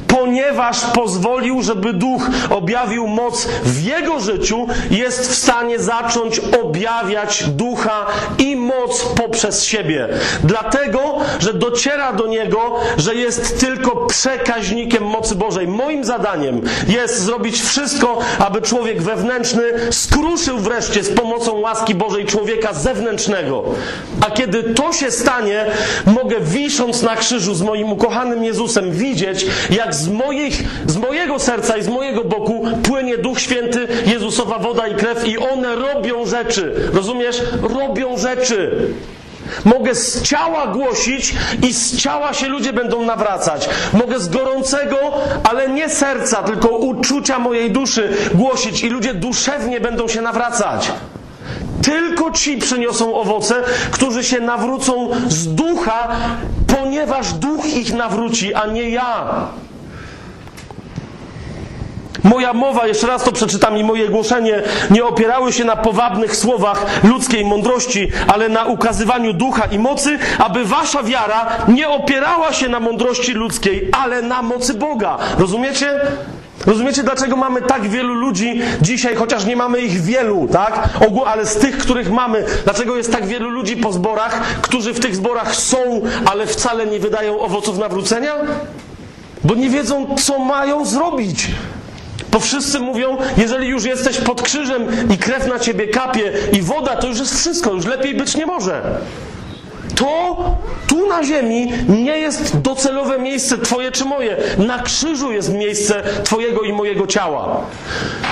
ponieważ pozwolił, żeby duch objawił moc w jego życiu, jest w stanie zacząć objawiać ducha i moc poprzez siebie. Dlatego, że dociera do niego, że jest tylko przekaźnikiem mocy Bożej. Moim zadaniem jest zrobić wszystko, aby człowiek wewnętrzny skruszył wreszcie z pomocą łaski Bożej człowieka zewnętrznego. A kiedy to się stanie, mogę wisząc na krzyżu z moim ukochanym Jezusem widzieć, jak z, moich, z mojego serca i z mojego boku płynie Duch Święty, Jezusowa woda i krew i one robią rzeczy. Rozumiesz? Robią rzeczy. Mogę z ciała głosić i z ciała się ludzie będą nawracać. Mogę z gorącego, ale nie serca, tylko uczucia mojej duszy głosić i ludzie duszewnie będą się nawracać. Tylko ci przyniosą owoce, którzy się nawrócą z ducha, ponieważ duch ich nawróci, a nie ja. Moja mowa, jeszcze raz to przeczytam, i moje głoszenie nie opierały się na powabnych słowach ludzkiej mądrości, ale na ukazywaniu ducha i mocy, aby wasza wiara nie opierała się na mądrości ludzkiej, ale na mocy Boga. Rozumiecie? Rozumiecie, dlaczego mamy tak wielu ludzi dzisiaj, chociaż nie mamy ich wielu, tak? Ogół, ale z tych, których mamy, dlaczego jest tak wielu ludzi po zborach, którzy w tych zborach są, ale wcale nie wydają owoców nawrócenia? Bo nie wiedzą, co mają zrobić. Bo wszyscy mówią, jeżeli już jesteś pod krzyżem i krew na ciebie kapie i woda, to już jest wszystko, już lepiej być nie może. To tu na ziemi nie jest docelowe miejsce Twoje czy moje. Na krzyżu jest miejsce Twojego i mojego ciała.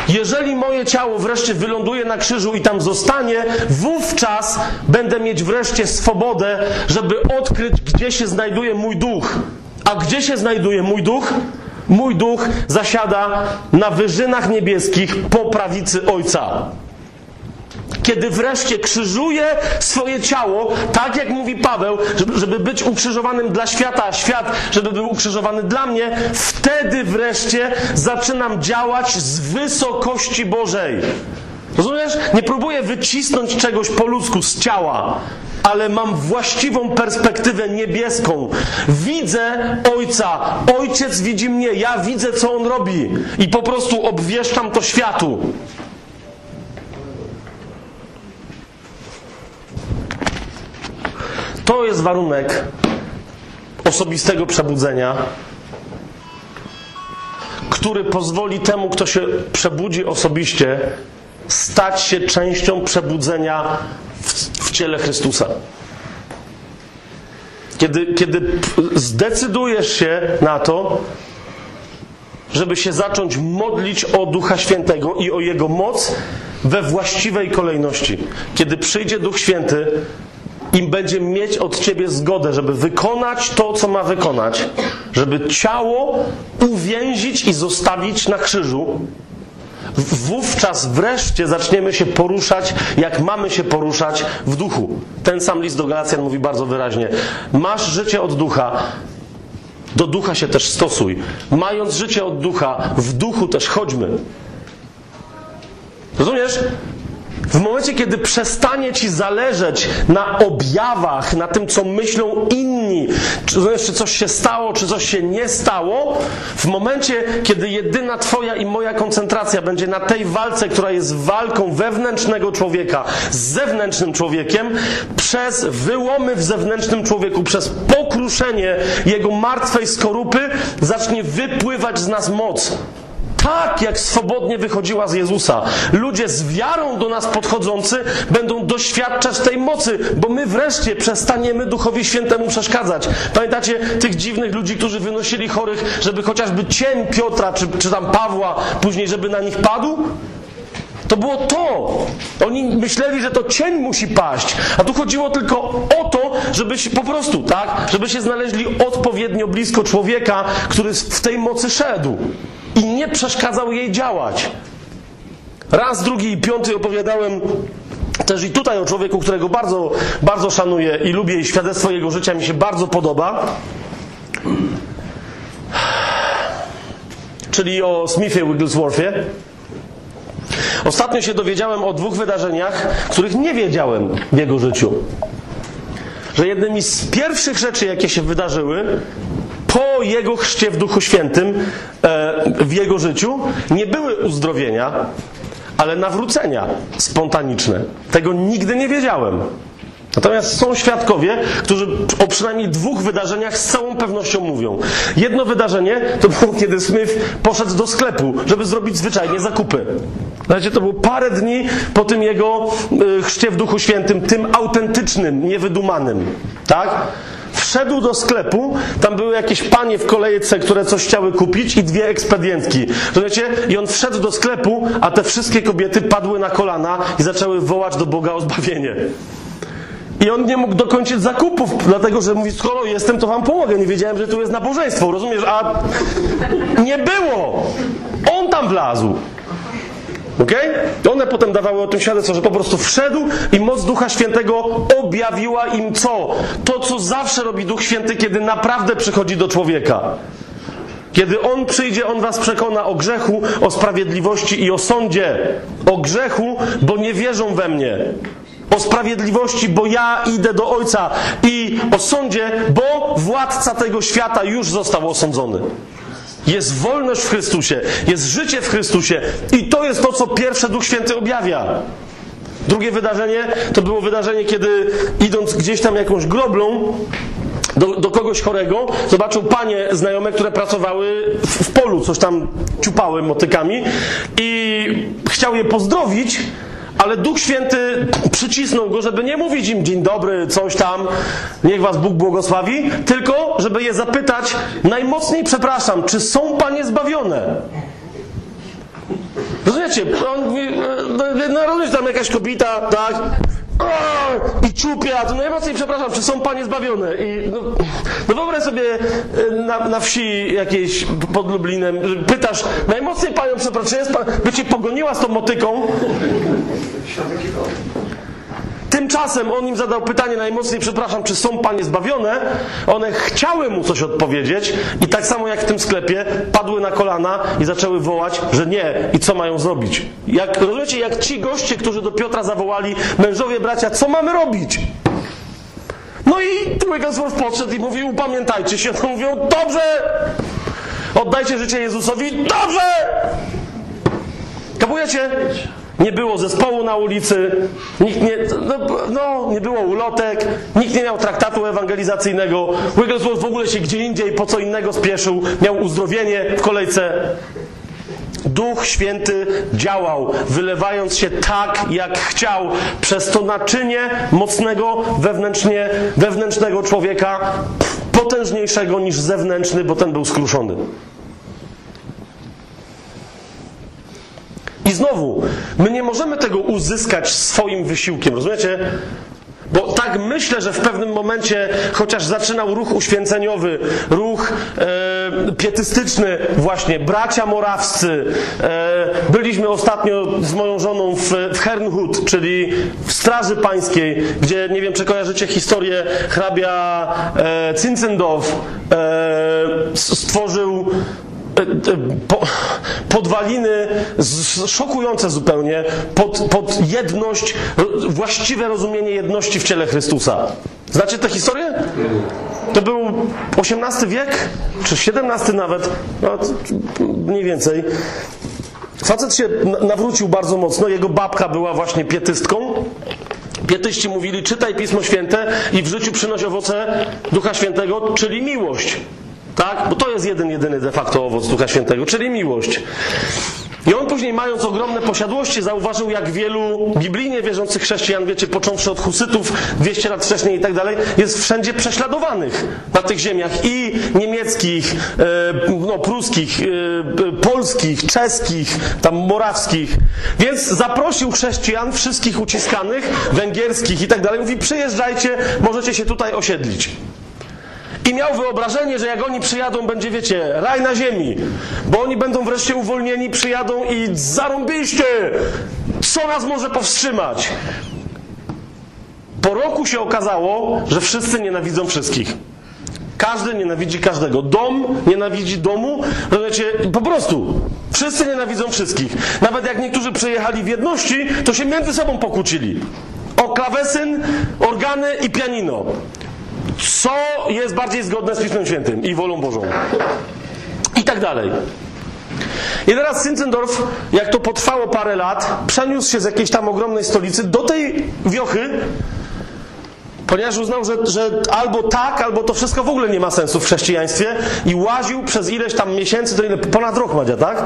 Jeżeli moje ciało wreszcie wyląduje na krzyżu i tam zostanie, wówczas będę mieć wreszcie swobodę, żeby odkryć, gdzie się znajduje mój duch. A gdzie się znajduje mój duch? Mój duch zasiada na wyżynach niebieskich po prawicy Ojca. Kiedy wreszcie krzyżuje swoje ciało, tak jak mówi Paweł, żeby, żeby być ukrzyżowanym dla świata, a świat, żeby był ukrzyżowany dla mnie, wtedy wreszcie zaczynam działać z wysokości Bożej. Rozumiesz? Nie próbuję wycisnąć czegoś po ludzku z ciała, ale mam właściwą perspektywę niebieską. Widzę Ojca, Ojciec widzi mnie, ja widzę, co On robi i po prostu obwieszczam to światu. To jest warunek osobistego przebudzenia, który pozwoli temu, kto się przebudzi osobiście, stać się częścią przebudzenia w, w ciele Chrystusa. Kiedy, kiedy zdecydujesz się na to, żeby się zacząć modlić o Ducha Świętego i o Jego moc we właściwej kolejności. Kiedy przyjdzie Duch Święty, i będzie mieć od ciebie zgodę, żeby wykonać to, co ma wykonać, żeby ciało uwięzić i zostawić na krzyżu, wówczas wreszcie zaczniemy się poruszać, jak mamy się poruszać w duchu. Ten sam list do Galacjan mówi bardzo wyraźnie: Masz życie od ducha, do ducha się też stosuj. Mając życie od ducha, w duchu też chodźmy. Rozumiesz? W momencie, kiedy przestanie ci zależeć na objawach, na tym, co myślą inni, czy, coś się stało, czy coś się nie stało, w momencie, kiedy jedyna Twoja i moja koncentracja będzie na tej walce, która jest walką wewnętrznego człowieka z zewnętrznym człowiekiem, przez wyłomy w zewnętrznym człowieku, przez pokruszenie jego martwej skorupy, zacznie wypływać z nas moc. Tak jak swobodnie wychodziła z Jezusa. Ludzie z wiarą do nas podchodzący będą doświadczać tej mocy, bo my wreszcie przestaniemy Duchowi Świętemu przeszkadzać. Pamiętacie tych dziwnych ludzi, którzy wynosili chorych, żeby chociażby cień Piotra czy, czy tam Pawła później, żeby na nich padł? To było to. Oni myśleli, że to cień musi paść, a tu chodziło tylko o to, żeby się po prostu, tak, żeby się znaleźli odpowiednio blisko człowieka, który w tej mocy szedł i nie przeszkadzał jej działać. Raz, drugi i piąty opowiadałem też i tutaj o człowieku, którego bardzo, bardzo szanuję i lubię i świadectwo jego życia mi się bardzo podoba. Czyli o Smithie Wigglesworthie. Ostatnio się dowiedziałem o dwóch wydarzeniach, których nie wiedziałem w jego życiu. Że jednymi z pierwszych rzeczy, jakie się wydarzyły po jego chrzcie w Duchu Świętym e, w jego życiu, nie były uzdrowienia, ale nawrócenia spontaniczne. Tego nigdy nie wiedziałem. Natomiast są świadkowie, którzy o przynajmniej dwóch wydarzeniach z całą pewnością mówią. Jedno wydarzenie to było, kiedy Smith poszedł do sklepu, żeby zrobić zwyczajnie zakupy. Znaczy, to było parę dni po tym jego y, chrzcie w Duchu Świętym, tym autentycznym, niewydumanym. Tak? Wszedł do sklepu, tam były jakieś panie w kolejce, które coś chciały kupić i dwie ekspedientki. Rozumiecie? I on wszedł do sklepu, a te wszystkie kobiety padły na kolana i zaczęły wołać do Boga o zbawienie. I on nie mógł dokończyć zakupów, dlatego że mówi, skoro jestem, to wam pomogę. Nie wiedziałem, że tu jest nabożeństwo, rozumiesz? A nie było! On tam wlazł. Okay? One potem dawały o tym świadectwo, że po prostu wszedł i moc Ducha Świętego objawiła im co? To, co zawsze robi Duch Święty, kiedy naprawdę przychodzi do człowieka. Kiedy On przyjdzie, On was przekona o grzechu, o sprawiedliwości i o sądzie. O grzechu, bo nie wierzą we mnie. O sprawiedliwości, bo ja idę do Ojca. I o sądzie, bo władca tego świata już został osądzony. Jest wolność w Chrystusie, jest życie w Chrystusie i to jest to, co pierwsze Duch Święty objawia. Drugie wydarzenie to było wydarzenie, kiedy idąc gdzieś tam jakąś groblą do, do kogoś chorego, zobaczył panie znajome, które pracowały w, w polu, coś tam ciupały motykami i chciał je pozdrowić, ale Duch Święty przycisnął go, żeby nie mówić im dzień dobry, coś tam, niech was Bóg błogosławi, tylko żeby je zapytać najmocniej przepraszam, czy są panie zbawione? Rozumiecie? On mówi, no rozumiesz, tam jakaś kobieta, tak? I czupia, to najmocniej przepraszam, czy są panie zbawione? I no, no wyobraź sobie na, na wsi jakiejś pod Lublinem, pytasz, najmocniej panią przepraszam, jest pan, by cię pogoniła z tą motyką? Tymczasem on im zadał pytanie najmocniej, przepraszam, czy są panie zbawione? One chciały mu coś odpowiedzieć i tak samo jak w tym sklepie padły na kolana i zaczęły wołać, że nie i co mają zrobić. Jak, rozumiecie, jak ci goście, którzy do Piotra zawołali, mężowie, bracia, co mamy robić? No i Wigglesworth podszedł i mówił, pamiętajcie się. No mówią, dobrze, oddajcie życie Jezusowi, dobrze! Kapujecie? Nie było zespołu na ulicy, nikt nie, no, no, nie było ulotek, nikt nie miał traktatu ewangelizacyjnego. Wigglesworth w ogóle się gdzie indziej po co innego spieszył, miał uzdrowienie w kolejce. Duch Święty działał, wylewając się tak, jak chciał, przez to naczynie mocnego wewnętrznie, wewnętrznego człowieka, potężniejszego niż zewnętrzny, bo ten był skruszony. I znowu, my nie możemy tego uzyskać swoim wysiłkiem, rozumiecie? Bo tak myślę, że w pewnym momencie, chociaż zaczynał ruch uświęceniowy, ruch e, pietystyczny, właśnie bracia morawscy. E, byliśmy ostatnio z moją żoną w, w Hernhut, czyli w Straży Pańskiej, gdzie nie wiem, czy kojarzycie historię hrabia e, e, stworzył podwaliny z, szokujące zupełnie pod, pod jedność, właściwe rozumienie jedności w ciele Chrystusa. Znacie tę historię? To był XVIII wiek, czy XVII nawet, no, mniej więcej. Facet się na- nawrócił bardzo mocno, jego babka była właśnie pietystką. Pietyści mówili, czytaj Pismo Święte i w życiu przynoś owoce Ducha Świętego, czyli miłość. Tak? Bo to jest jeden, jedyny de facto owoc Ducha Świętego, czyli miłość. I on później, mając ogromne posiadłości, zauważył, jak wielu biblijnie wierzących chrześcijan, wiecie, począwszy od husytów 200 lat wcześniej i tak dalej, jest wszędzie prześladowanych na tych ziemiach i niemieckich, e, no, pruskich, e, polskich, czeskich, tam morawskich. Więc zaprosił chrześcijan, wszystkich uciskanych, węgierskich i tak dalej. Mówi, przyjeżdżajcie, możecie się tutaj osiedlić. I miał wyobrażenie, że jak oni przyjadą, będzie, wiecie, raj na ziemi. Bo oni będą wreszcie uwolnieni, przyjadą i zarąbiście! Co nas może powstrzymać? Po roku się okazało, że wszyscy nienawidzą wszystkich. Każdy nienawidzi każdego. Dom nienawidzi domu. Rozumiecie? Po prostu. Wszyscy nienawidzą wszystkich. Nawet jak niektórzy przyjechali w jedności, to się między sobą pokłócili. O klawesyn, organy i pianino. Co jest bardziej zgodne z Pismem Świętym i wolą Bożą? I tak dalej. I teraz Zinzendorf, jak to potrwało parę lat, przeniósł się z jakiejś tam ogromnej stolicy do tej wiochy, ponieważ uznał, że, że albo tak, albo to wszystko w ogóle nie ma sensu w chrześcijaństwie i łaził przez ileś tam miesięcy, to ile, ponad rok Madzia, tak?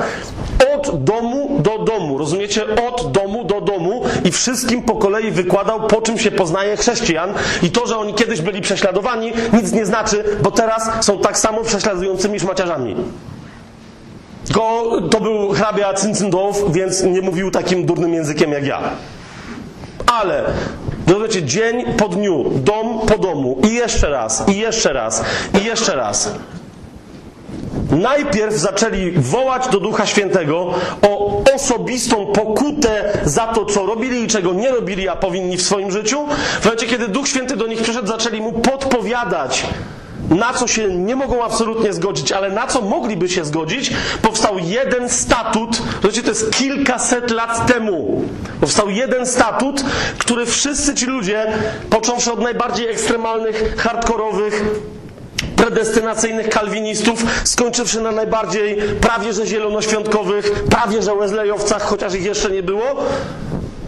Od domu do domu, rozumiecie? Od domu do domu i wszystkim po kolei wykładał, po czym się poznaje chrześcijan i to, że oni kiedyś byli prześladowani, nic nie znaczy, bo teraz są tak samo prześladującymi szmaciarzami. Tylko to był hrabia Zinzendorf, więc nie mówił takim durnym językiem jak ja. Ale rozumiecie, dzień po dniu, dom po domu i jeszcze raz, i jeszcze raz, i jeszcze raz. Najpierw zaczęli wołać do Ducha Świętego o osobistą pokutę za to, co robili i czego nie robili, a powinni w swoim życiu. W momencie, kiedy Duch Święty do nich przyszedł, zaczęli mu podpowiadać, na co się nie mogą absolutnie zgodzić, ale na co mogliby się zgodzić, powstał jeden statut, wiecie, to jest kilkaset lat temu. Powstał jeden statut, który wszyscy ci ludzie, począwszy od najbardziej ekstremalnych, hardkorowych, predestynacyjnych kalwinistów, skończywszy na najbardziej prawie że zielonoświątkowych, prawie że wesleyowcach, chociaż ich jeszcze nie było.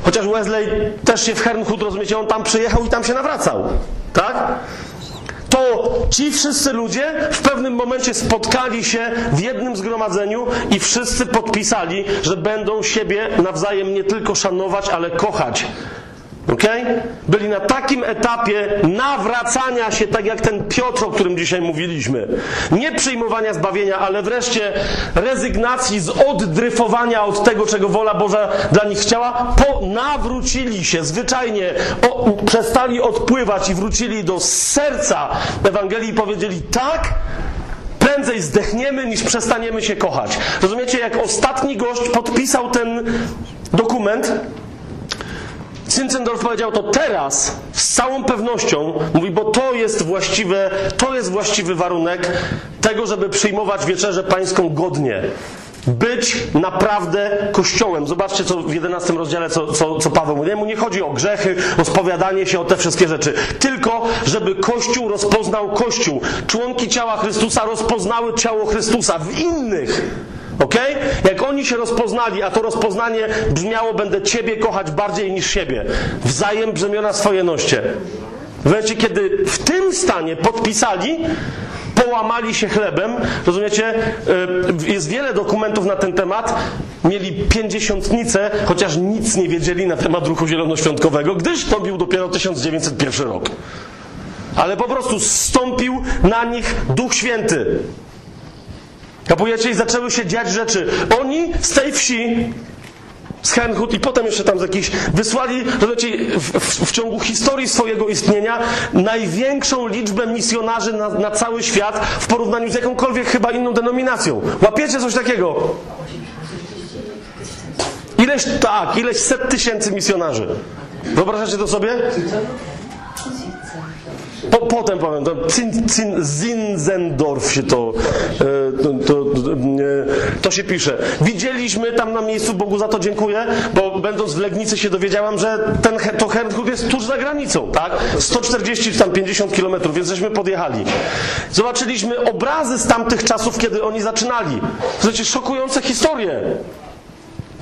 Chociaż Wesley też się w Hernhut, rozumiecie, on tam przyjechał i tam się nawracał. Tak? To ci wszyscy ludzie w pewnym momencie spotkali się w jednym zgromadzeniu i wszyscy podpisali, że będą siebie nawzajem nie tylko szanować, ale kochać. Okay? Byli na takim etapie nawracania się, tak jak ten Piotr, o którym dzisiaj mówiliśmy. Nie przyjmowania zbawienia, ale wreszcie rezygnacji z oddryfowania od tego, czego wola Boża dla nich chciała. Po nawrócili się zwyczajnie, o, przestali odpływać i wrócili do serca Ewangelii i powiedzieli tak, prędzej zdechniemy, niż przestaniemy się kochać. Rozumiecie, jak ostatni gość podpisał ten dokument, Zinzendorf powiedział to teraz z całą pewnością, mówi, bo to jest właściwe, to jest właściwy warunek tego, żeby przyjmować wieczerzę pańską godnie. Być naprawdę kościołem. Zobaczcie, co w 11 rozdziale, co, co, co Paweł mówi. Mu nie chodzi o grzechy, o spowiadanie się, o te wszystkie rzeczy. Tylko, żeby Kościół rozpoznał Kościół. Członki ciała Chrystusa rozpoznały ciało Chrystusa w innych. Ok? Jak oni się rozpoznali, a to rozpoznanie brzmiało: Będę Ciebie kochać bardziej niż siebie. Wzajem brzemiona swoje noście. W momencie, kiedy w tym stanie podpisali, połamali się chlebem, rozumiecie? Y, Jest wiele dokumentów na ten temat. Mieli pięćdziesiątnicę, chociaż nic nie wiedzieli na temat ruchu zielonoświątkowego, gdyż to był dopiero 1901 rok. Ale po prostu stąpił na nich Duch Święty. Kapujecie? I zaczęły się dziać rzeczy. Oni z tej wsi, z Henhut i potem jeszcze tam z jakichś, wysłali, rozumiecie, w, w, w ciągu historii swojego istnienia największą liczbę misjonarzy na, na cały świat w porównaniu z jakąkolwiek chyba inną denominacją. Łapiecie coś takiego? Ileś, tak, ileś set tysięcy misjonarzy. Wyobrażacie to sobie? Po, potem powiem, to Zin, Zin, Zinzendorf się to, e, to, to, to się pisze. Widzieliśmy tam na miejscu, Bogu za to dziękuję, bo będąc w Legnicy się dowiedziałam, że ten, to Herrnhut jest tuż za granicą, tak? 140 czy tam 50 kilometrów, więc żeśmy podjechali. Zobaczyliśmy obrazy z tamtych czasów, kiedy oni zaczynali. Słuchajcie, szokujące historie.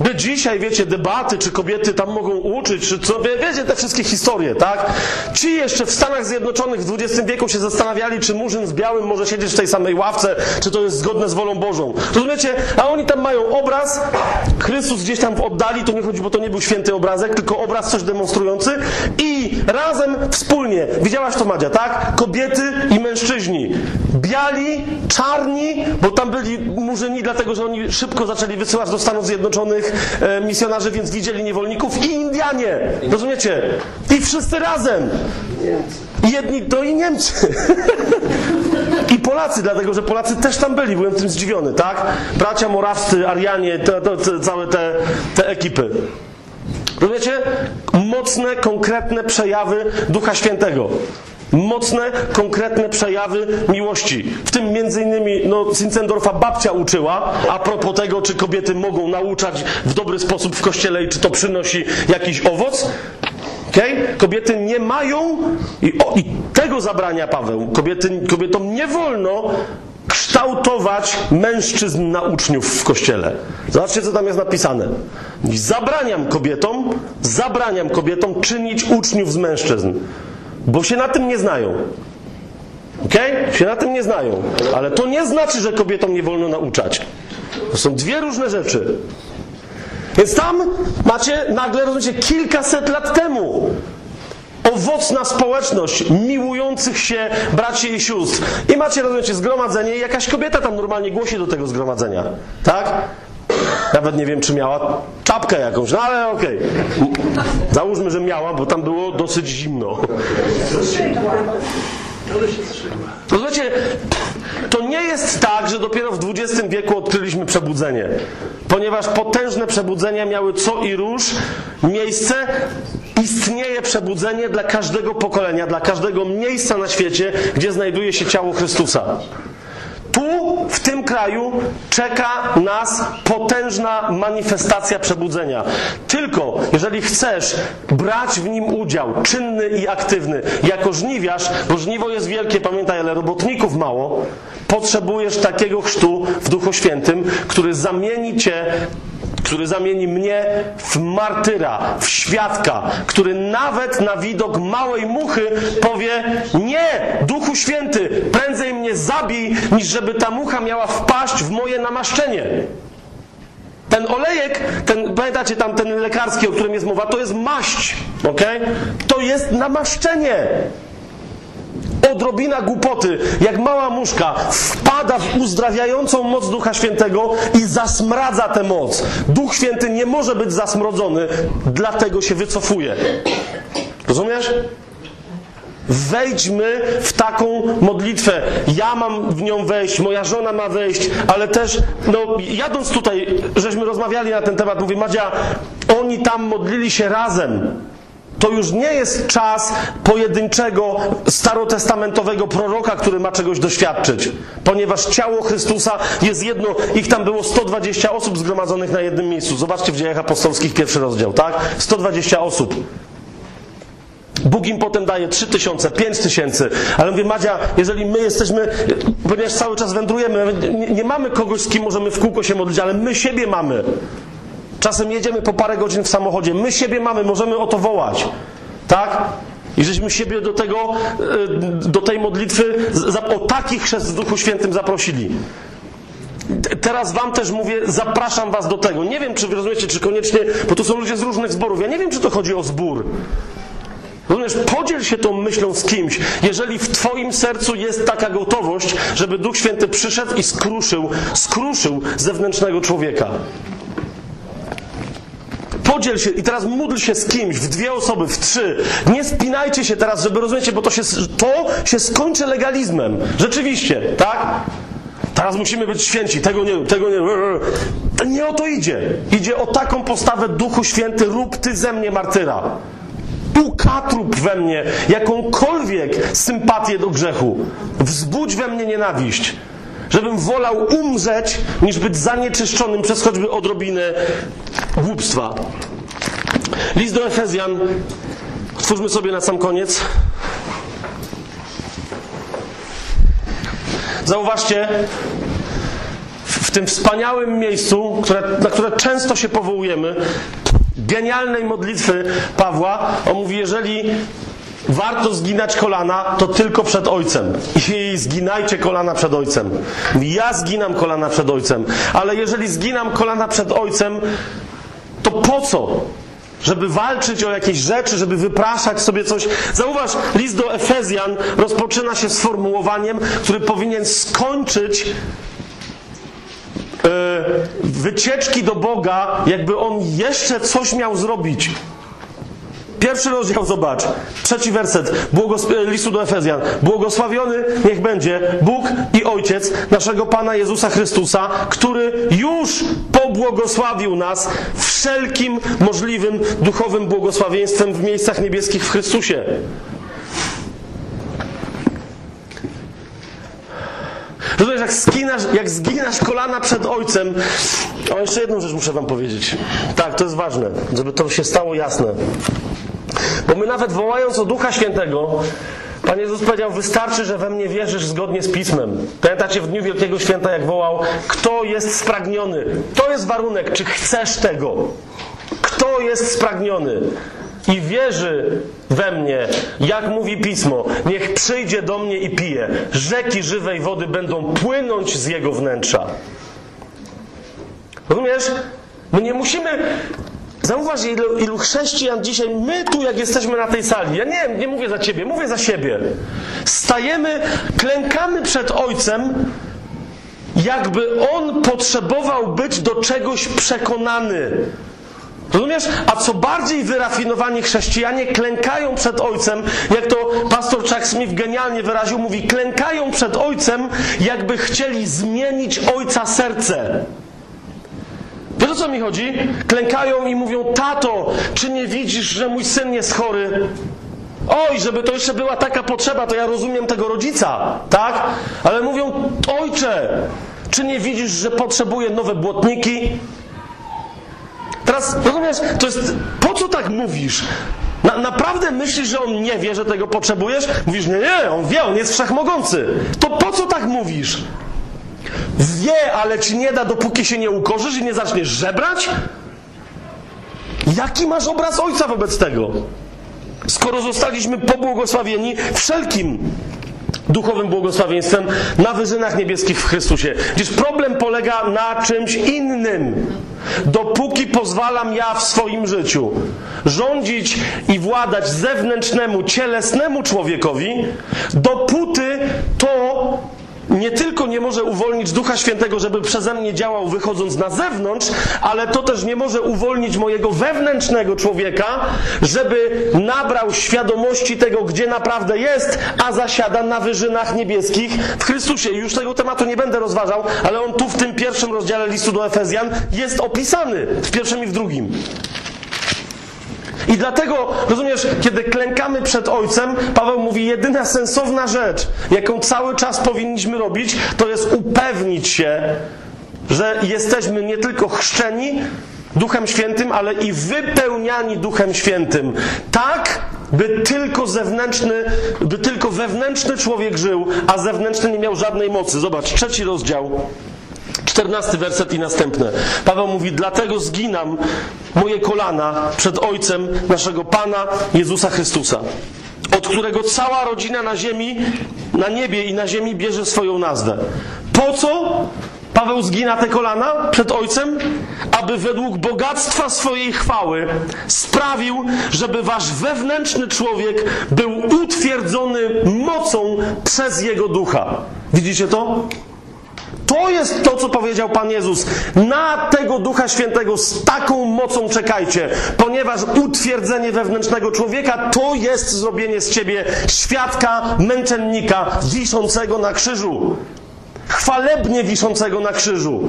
By dzisiaj, wiecie, debaty, czy kobiety tam mogą uczyć, czy co, wie- wiecie, te wszystkie historie, tak? Ci jeszcze w Stanach Zjednoczonych w XX wieku się zastanawiali, czy murzyn z białym może siedzieć w tej samej ławce, czy to jest zgodne z wolą Bożą. Rozumiecie? A oni tam mają obraz, Chrystus gdzieś tam w oddali, to nie chodzi, bo to nie był święty obrazek, tylko obraz coś demonstrujący i razem, wspólnie, widziałaś to Madzia, tak? Kobiety i mężczyźni. Biali, czarni, bo tam byli murzyni, dlatego że oni szybko zaczęli wysyłać do Stanów Zjednoczonych e, misjonarzy, więc widzieli niewolników i Indianie. Rozumiecie? I wszyscy razem. Jedni to i Niemcy. I Polacy, dlatego że Polacy też tam byli, byłem tym zdziwiony, tak? Bracia morawscy, Arianie, te, te, całe te, te ekipy. Rozumiecie? Mocne, konkretne przejawy Ducha Świętego. Mocne, konkretne przejawy miłości. W tym między innymi, no, Zinzendorfa babcia uczyła, a propos tego, czy kobiety mogą nauczać w dobry sposób w kościele i czy to przynosi jakiś owoc. Okay? Kobiety nie mają, i, o, i tego zabrania Paweł, kobiety, kobietom nie wolno kształtować mężczyzn na uczniów w kościele. Zobaczcie, co tam jest napisane. Zabraniam kobietom, zabraniam kobietom czynić uczniów z mężczyzn, bo się na tym nie znają. Okej? Się na tym nie znają. Ale to nie znaczy, że kobietom nie wolno nauczać. To są dwie różne rzeczy. Więc tam macie nagle, rozumiecie, kilkaset lat temu owocna społeczność miłujących się braci i sióstr. I macie, rozumiecie, zgromadzenie i jakaś kobieta tam normalnie głosi do tego zgromadzenia. Tak? Nawet nie wiem, czy miała czapkę jakąś, no ale okej. Załóżmy, że miała, bo tam było dosyć zimno. Rozumiecie, to nie jest tak, że dopiero w XX wieku odkryliśmy przebudzenie. Ponieważ potężne przebudzenia miały co i róż miejsce, istnieje przebudzenie dla każdego pokolenia, dla każdego miejsca na świecie, gdzie znajduje się ciało Chrystusa. Tu, w tym kraju, czeka nas potężna manifestacja przebudzenia. Tylko jeżeli chcesz brać w nim udział, czynny i aktywny, jako żniwiarz, bo żniwo jest wielkie, pamiętaj, ale robotników mało, potrzebujesz takiego chrztu w Duchu Świętym, który zamieni cię który zamieni mnie w martyra, w świadka, który nawet na widok małej muchy powie: Nie, Duchu Święty, prędzej mnie zabij, niż żeby ta mucha miała wpaść w moje namaszczenie. Ten olejek, ten, pamiętacie tam ten lekarski, o którym jest mowa, to jest maść, ok? To jest namaszczenie. Odrobina głupoty, jak mała muszka, wpada w uzdrawiającą moc Ducha Świętego i zasmradza tę moc. Duch Święty nie może być zasmrodzony, dlatego się wycofuje. Rozumiesz? Wejdźmy w taką modlitwę. Ja mam w nią wejść, moja żona ma wejść, ale też, no, jadąc tutaj, żeśmy rozmawiali na ten temat, mówię, Madzia, oni tam modlili się razem. To już nie jest czas pojedynczego starotestamentowego proroka, który ma czegoś doświadczyć, ponieważ ciało Chrystusa jest jedno, ich tam było 120 osób zgromadzonych na jednym miejscu. Zobaczcie w dziejach apostolskich pierwszy rozdział, tak? 120 osób. Bóg im potem daje 3 tysiące, 5 tysięcy. Ale mówię, Madzia, jeżeli my jesteśmy, ponieważ cały czas wędrujemy, nie, nie mamy kogoś, z kim możemy w kółko się modlić, ale my siebie mamy. Czasem jedziemy po parę godzin w samochodzie. My siebie mamy, możemy o to wołać. Tak? I żeśmy siebie do tego, y, do tej modlitwy, o taki chrzest w Duchu Świętym zaprosili. Teraz wam też mówię, zapraszam was do tego. Nie wiem, czy wy rozumiecie, czy koniecznie, bo to są ludzie z różnych zborów. Ja nie wiem, czy to chodzi o zbór. Rozumiesz, podziel się tą myślą z kimś, jeżeli w Twoim sercu jest taka gotowość, żeby Duch Święty przyszedł i skruszył, skruszył zewnętrznego człowieka. Podziel się i teraz módl się z kimś, w dwie osoby, w trzy. Nie spinajcie się teraz, żeby rozumiecie, bo to się, to się skończy legalizmem. Rzeczywiście, tak? Teraz musimy być święci, tego nie, tego nie. Nie o to idzie. Idzie o taką postawę Duchu Święty, rób ty ze mnie martyra. ukatrup we mnie jakąkolwiek sympatię do grzechu. Wzbudź we mnie nienawiść. Żebym wolał umrzeć, niż być zanieczyszczonym przez choćby odrobinę głupstwa. List do Efezjan. Otwórzmy sobie na sam koniec. Zauważcie, w tym wspaniałym miejscu, które, na które często się powołujemy, genialnej modlitwy Pawła, on mówi, jeżeli warto zginać kolana, to tylko przed Ojcem. I zginajcie kolana przed Ojcem. Ja zginam kolana przed Ojcem, ale jeżeli zginam kolana przed Ojcem, to po co? Żeby walczyć o jakieś rzeczy, żeby wypraszać sobie coś. Zauważ, list do Efezjan rozpoczyna się sformułowaniem, który powinien skończyć e, wycieczki do Boga, jakby on jeszcze coś miał zrobić. Pierwszy rozdział, zobacz. Trzeci werset Błogos- e, listu do Efezjan. Błogosławiony niech będzie Bóg i Ojciec naszego Pana Jezusa Chrystusa, który już pobłogosławił nas wszelkim możliwym duchowym błogosławieństwem w miejscach niebieskich w Chrystusie. Rozumiesz, jak zginasz, jak zginasz kolana przed Ojcem. O, jeszcze jedną rzecz muszę Wam powiedzieć. Tak, to jest ważne, żeby to się stało jasne. Bo my nawet wołając o Ducha Świętego, Pan Jezus powiedział, wystarczy, że we mnie wierzysz zgodnie z Pismem. Pamiętacie w Dniu Wielkiego Święta, jak wołał, kto jest spragniony? To jest warunek, czy chcesz tego? Kto jest spragniony? I wierzy we mnie, jak mówi Pismo, niech przyjdzie do mnie i pije. Rzeki żywej wody będą płynąć z jego wnętrza. Rozumiesz? My nie musimy. Zauważ, ilu, ilu chrześcijan dzisiaj, my tu, jak jesteśmy na tej sali, ja nie, nie mówię za ciebie, mówię za siebie. Stajemy, klękamy przed Ojcem, jakby On potrzebował być do czegoś przekonany. Rozumiesz? A co bardziej wyrafinowani chrześcijanie klękają przed Ojcem, jak to pastor Chuck Smith genialnie wyraził, mówi, klękają przed Ojcem, jakby chcieli zmienić Ojca serce. Wiesz o co mi chodzi? Klękają i mówią, tato, czy nie widzisz, że mój syn jest chory? Oj, żeby to jeszcze była taka potrzeba, to ja rozumiem tego rodzica, tak? Ale mówią, ojcze, czy nie widzisz, że potrzebuje nowe błotniki? Teraz rozumiesz, to jest. Po co tak mówisz? Na, naprawdę myślisz, że on nie wie, że tego potrzebujesz? Mówisz, nie, nie, on wie, on jest wszechmogący. To po co tak mówisz? Wie, ale ci nie da, dopóki się nie ukorzysz i nie zaczniesz żebrać? Jaki masz obraz ojca wobec tego? Skoro zostaliśmy pobłogosławieni wszelkim duchowym błogosławieństwem na wyżynach niebieskich w Chrystusie. Gdyż problem polega na czymś innym. Dopóki pozwalam ja w swoim życiu rządzić i władać zewnętrznemu, cielesnemu człowiekowi, dopóty to nie tylko nie może uwolnić Ducha Świętego, żeby przeze mnie działał wychodząc na zewnątrz, ale to też nie może uwolnić mojego wewnętrznego człowieka, żeby nabrał świadomości tego, gdzie naprawdę jest, a zasiada na wyżynach niebieskich w Chrystusie. I już tego tematu nie będę rozważał, ale on tu w tym pierwszym rozdziale listu do Efezjan jest opisany, w pierwszym i w drugim. I dlatego, rozumiesz, kiedy klękamy przed Ojcem, Paweł mówi, jedyna sensowna rzecz, jaką cały czas powinniśmy robić, to jest upewnić się, że jesteśmy nie tylko chrzczeni Duchem Świętym, ale i wypełniani Duchem Świętym. Tak, by tylko zewnętrzny, by tylko wewnętrzny człowiek żył, a zewnętrzny nie miał żadnej mocy. Zobacz, trzeci rozdział. 14 werset i następne. Paweł mówi: Dlatego zginam moje kolana przed Ojcem naszego Pana Jezusa Chrystusa, od którego cała rodzina na ziemi, na niebie i na ziemi bierze swoją nazwę. Po co Paweł zgina te kolana przed Ojcem? Aby według bogactwa swojej chwały sprawił, żeby wasz wewnętrzny człowiek był utwierdzony mocą przez Jego ducha. Widzicie to? To jest to, co powiedział Pan Jezus. Na tego Ducha Świętego z taką mocą czekajcie, ponieważ utwierdzenie wewnętrznego człowieka to jest zrobienie z ciebie świadka, męczennika wiszącego na krzyżu. Chwalebnie wiszącego na krzyżu.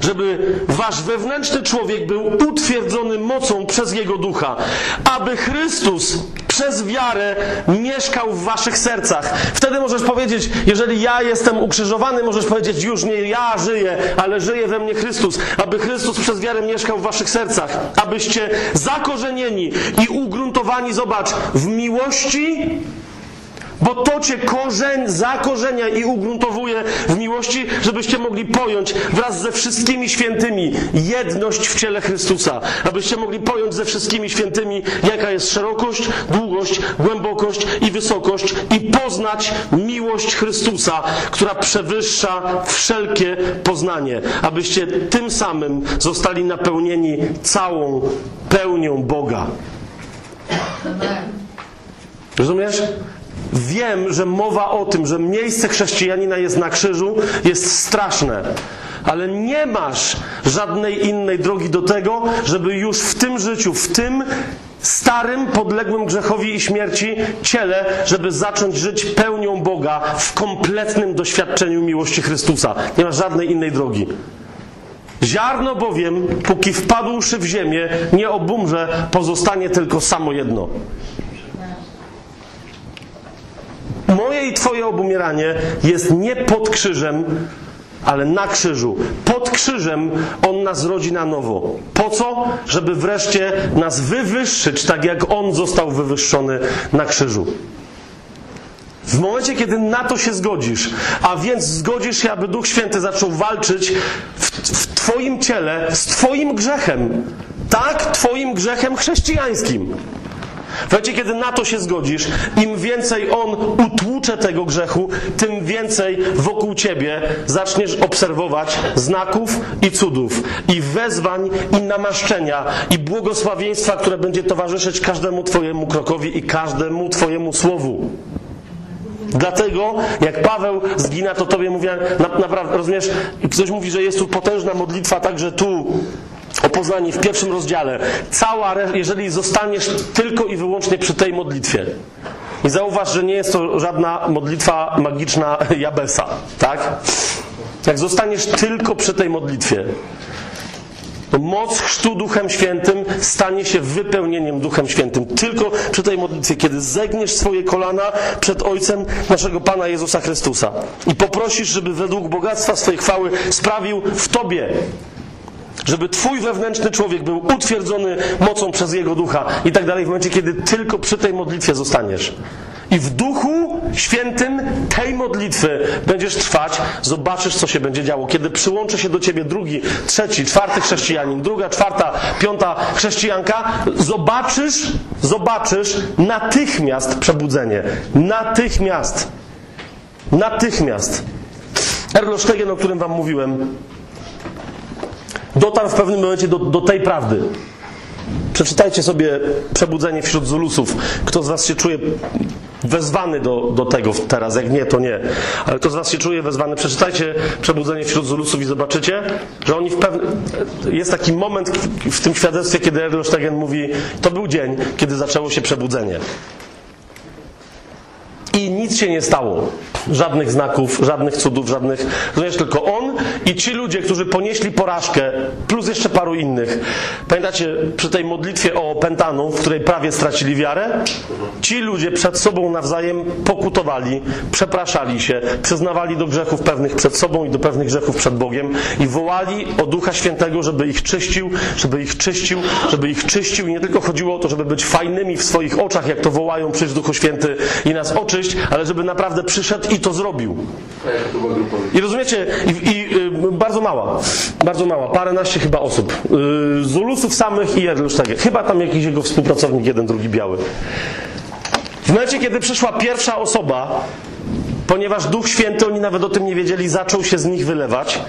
żeby wasz wewnętrzny człowiek był utwierdzony mocą przez Jego Ducha, aby Chrystus przez wiarę mieszkał w waszych sercach. Wtedy możesz powiedzieć, jeżeli ja jestem ukrzyżowany, możesz powiedzieć, już nie ja żyję, ale żyje we mnie Chrystus, aby Chrystus przez wiarę mieszkał w waszych sercach, abyście zakorzenieni i ugruntowani, zobacz, w miłości bo to cię korzeń, zakorzenia i ugruntowuje w miłości, żebyście mogli pojąć wraz ze wszystkimi świętymi jedność w ciele Chrystusa. Abyście mogli pojąć ze wszystkimi świętymi, jaka jest szerokość, długość, głębokość i wysokość i poznać miłość Chrystusa, która przewyższa wszelkie poznanie. Abyście tym samym zostali napełnieni całą pełnią Boga. Rozumiesz? Wiem, że mowa o tym, że miejsce chrześcijanina jest na krzyżu, jest straszne. Ale nie masz żadnej innej drogi do tego, żeby już w tym życiu, w tym starym, podległym grzechowi i śmierci ciele, żeby zacząć żyć pełnią Boga w kompletnym doświadczeniu miłości Chrystusa. Nie masz żadnej innej drogi. Ziarno bowiem, póki wpadłszy w ziemię, nie obumrze, pozostanie tylko samo jedno. Moje i Twoje obumieranie jest nie pod krzyżem, ale na krzyżu. Pod krzyżem On nas rodzi na nowo. Po co? Żeby wreszcie nas wywyższyć, tak jak On został wywyższony na krzyżu. W momencie, kiedy na to się zgodzisz, a więc zgodzisz się, aby Duch Święty zaczął walczyć w, w Twoim ciele z Twoim grzechem. Tak, Twoim grzechem chrześcijańskim. W kiedy na to się zgodzisz, im więcej on utłucze tego grzechu, tym więcej wokół ciebie zaczniesz obserwować znaków i cudów, i wezwań, i namaszczenia, i błogosławieństwa, które będzie towarzyszyć każdemu Twojemu krokowi i każdemu Twojemu słowu. Dlatego, jak Paweł zgina, to Tobie mówię, na, naprawdę, rozumiesz, ktoś mówi, że jest tu potężna modlitwa, także tu o poznanie w pierwszym rozdziale. Cała, jeżeli zostaniesz tylko i wyłącznie przy tej modlitwie. I zauważ, że nie jest to żadna modlitwa magiczna Jabesa, tak? Jak zostaniesz tylko przy tej modlitwie, to moc chrztu Duchem Świętym stanie się wypełnieniem Duchem Świętym. Tylko przy tej modlitwie, kiedy zegniesz swoje kolana przed Ojcem naszego Pana Jezusa Chrystusa i poprosisz, żeby według bogactwa swojej chwały sprawił w Tobie żeby Twój wewnętrzny człowiek był utwierdzony mocą przez Jego ducha i tak dalej, w momencie, kiedy tylko przy tej modlitwie zostaniesz. I w duchu świętym tej modlitwy będziesz trwać, zobaczysz, co się będzie działo. Kiedy przyłączy się do ciebie drugi, trzeci, czwarty chrześcijanin, druga, czwarta, piąta chrześcijanka, zobaczysz, zobaczysz natychmiast przebudzenie. Natychmiast. Natychmiast. Erlo Stegen, o którym wam mówiłem, dotarł w pewnym momencie do, do tej prawdy. Przeczytajcie sobie Przebudzenie wśród Zulusów. Kto z Was się czuje wezwany do, do tego teraz? Jak nie, to nie. Ale kto z Was się czuje wezwany? Przeczytajcie Przebudzenie wśród Zulusów i zobaczycie, że oni w pewnym... Jest taki moment w tym świadectwie, kiedy Erlo Stegen mówi, to był dzień, kiedy zaczęło się przebudzenie. I nic się nie stało. Żadnych znaków, żadnych cudów, żadnych. Rozumiesz, tylko on i ci ludzie, którzy ponieśli porażkę, plus jeszcze paru innych. Pamiętacie przy tej modlitwie o opętaną, w której prawie stracili wiarę? Ci ludzie przed sobą nawzajem pokutowali, przepraszali się, przyznawali do grzechów pewnych przed sobą i do pewnych grzechów przed Bogiem i wołali o Ducha Świętego, żeby ich czyścił, żeby ich czyścił, żeby ich czyścił. I nie tylko chodziło o to, żeby być fajnymi w swoich oczach, jak to wołają, przyjść Duchu Święty i nas oczyść, ale żeby naprawdę przyszedł i to zrobił. I rozumiecie, i, i y, bardzo mała, bardzo mała, paręnaście chyba osób. Y, Zulusów samych i Erlusztagie. Chyba tam jakiś jego współpracownik, jeden, drugi biały. W momencie, kiedy przyszła pierwsza osoba, ponieważ Duch Święty, oni nawet o tym nie wiedzieli, zaczął się z nich wylewać.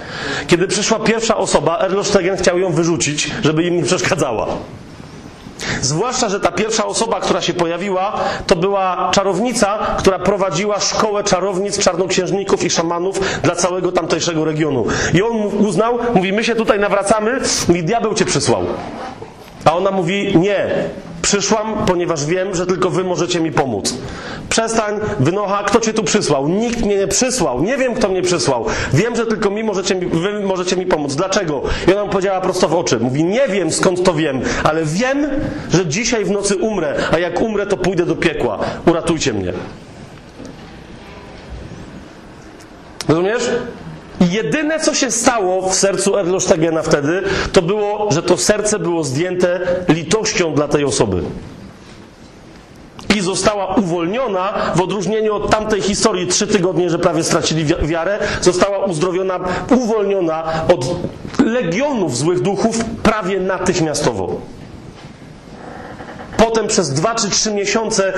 Kiedy przyszła pierwsza osoba, Erlosztegen chciał ją wyrzucić, żeby im nie przeszkadzała. Zwłaszcza, że ta pierwsza osoba, która się pojawiła, to była czarownica, która prowadziła szkołę czarownic, czarnoksiężników i szamanów dla całego tamtejszego regionu. I on uznał, mówi, my się tutaj nawracamy, i diabeł cię przysłał. A ona mówi, nie, Przyszłam, ponieważ wiem, że tylko wy możecie mi pomóc. Przestań, wynocha, kto cię tu przysłał? Nikt mnie nie przysłał. Nie wiem, kto mnie przysłał. Wiem, że tylko mi możecie, wy możecie mi pomóc. Dlaczego? I ona mu powiedziała prosto w oczy. Mówi, nie wiem, skąd to wiem, ale wiem, że dzisiaj w nocy umrę, a jak umrę, to pójdę do piekła. Uratujcie mnie. Rozumiesz? I jedyne, co się stało w sercu Erlosztegena wtedy, to było, że to serce było zdjęte litością dla tej osoby. I została uwolniona, w odróżnieniu od tamtej historii, trzy tygodnie, że prawie stracili wi- wiarę, została uzdrowiona, uwolniona od legionów złych duchów prawie natychmiastowo. Potem przez dwa czy trzy miesiące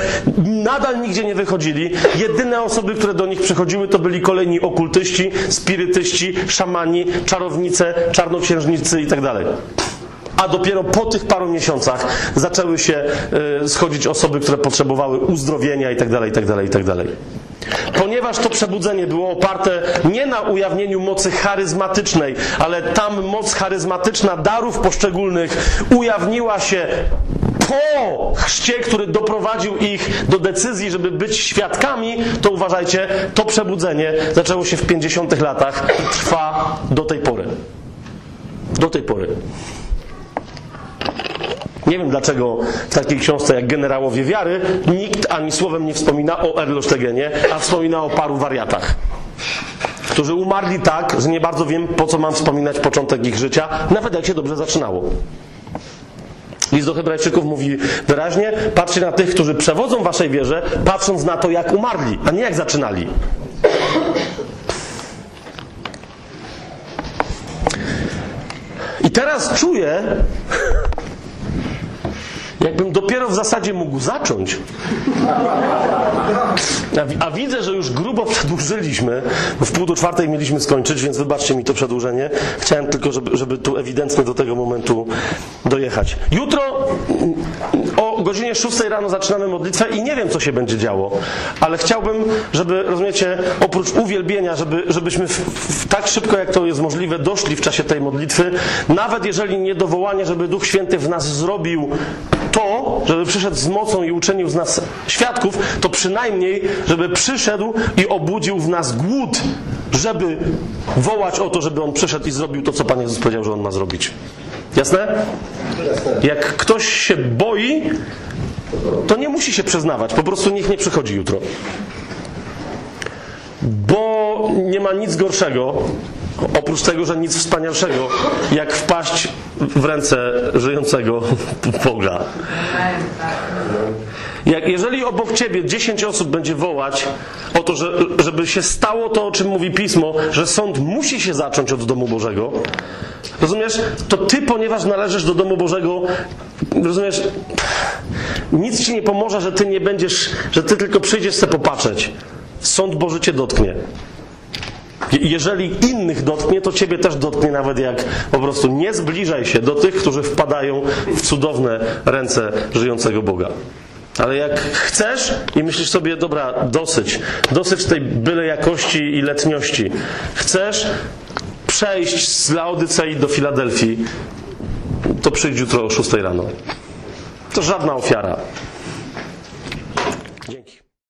nadal nigdzie nie wychodzili. Jedyne osoby, które do nich przychodziły, to byli kolejni okultyści, spirytyści, szamani, czarownice, czarnoksiężnicy itd. A dopiero po tych paru miesiącach zaczęły się y, schodzić osoby, które potrzebowały uzdrowienia itd., itd., itd. Ponieważ to przebudzenie było oparte nie na ujawnieniu mocy charyzmatycznej, ale tam moc charyzmatyczna darów poszczególnych ujawniła się po chrzcie, który doprowadził ich do decyzji, żeby być świadkami, to uważajcie, to przebudzenie zaczęło się w 50 latach i trwa do tej pory. Do tej pory. Nie wiem dlaczego w takiej książce jak Generałowie Wiary nikt ani słowem nie wspomina o Erlosztegenie, a wspomina o paru wariatach, którzy umarli tak, że nie bardzo wiem po co mam wspominać początek ich życia, nawet jak się dobrze zaczynało. List do Hebrajczyków mówi wyraźnie: patrzcie na tych, którzy przewodzą waszej wierze, patrząc na to, jak umarli, a nie jak zaczynali. I teraz czuję, jakbym dopiero w zasadzie mógł zacząć. A, wi- a widzę, że już grubo przedłużyliśmy. W pół do czwartej mieliśmy skończyć, więc wybaczcie mi to przedłużenie. Chciałem tylko, żeby, żeby tu ewidentnie do tego momentu dojechać. Jutro mm, o godzinie 6 rano zaczynamy modlitwę i nie wiem, co się będzie działo, ale chciałbym, żeby, rozumiecie, oprócz uwielbienia, żeby, żebyśmy w, w, tak szybko, jak to jest możliwe, doszli w czasie tej modlitwy, nawet jeżeli nie do wołania, żeby Duch Święty w nas zrobił to, żeby przyszedł z mocą i uczynił z nas świadków, to przynajmniej, żeby przyszedł i obudził w nas głód, żeby wołać o to, żeby On przyszedł i zrobił to, co Pan Jezus powiedział, że On ma zrobić. Jasne? Jak ktoś się boi, to nie musi się przyznawać. Po prostu niech nie przychodzi jutro. Bo nie ma nic gorszego, oprócz tego, że nic wspanialszego, jak wpaść w ręce żyjącego Boga. Jak, jeżeli obok ciebie 10 osób będzie wołać o to, że, żeby się stało to, o czym mówi pismo, że sąd musi się zacząć od domu Bożego, rozumiesz? To ty, ponieważ należysz do domu Bożego, rozumiesz? Nic ci nie pomoże, że ty nie będziesz, że ty tylko przyjdziesz sobie popatrzeć. Sąd Boży cię dotknie. Je- Jeżeli innych dotknie, to ciebie też dotknie, nawet jak po prostu nie zbliżaj się do tych, którzy wpadają w cudowne ręce żyjącego Boga. Ale jak chcesz i myślisz sobie, dobra, dosyć, dosyć tej byle jakości i letniości. Chcesz przejść z Laodycei do Filadelfii, to przyjdź jutro o 6 rano. To żadna ofiara. Dzięki.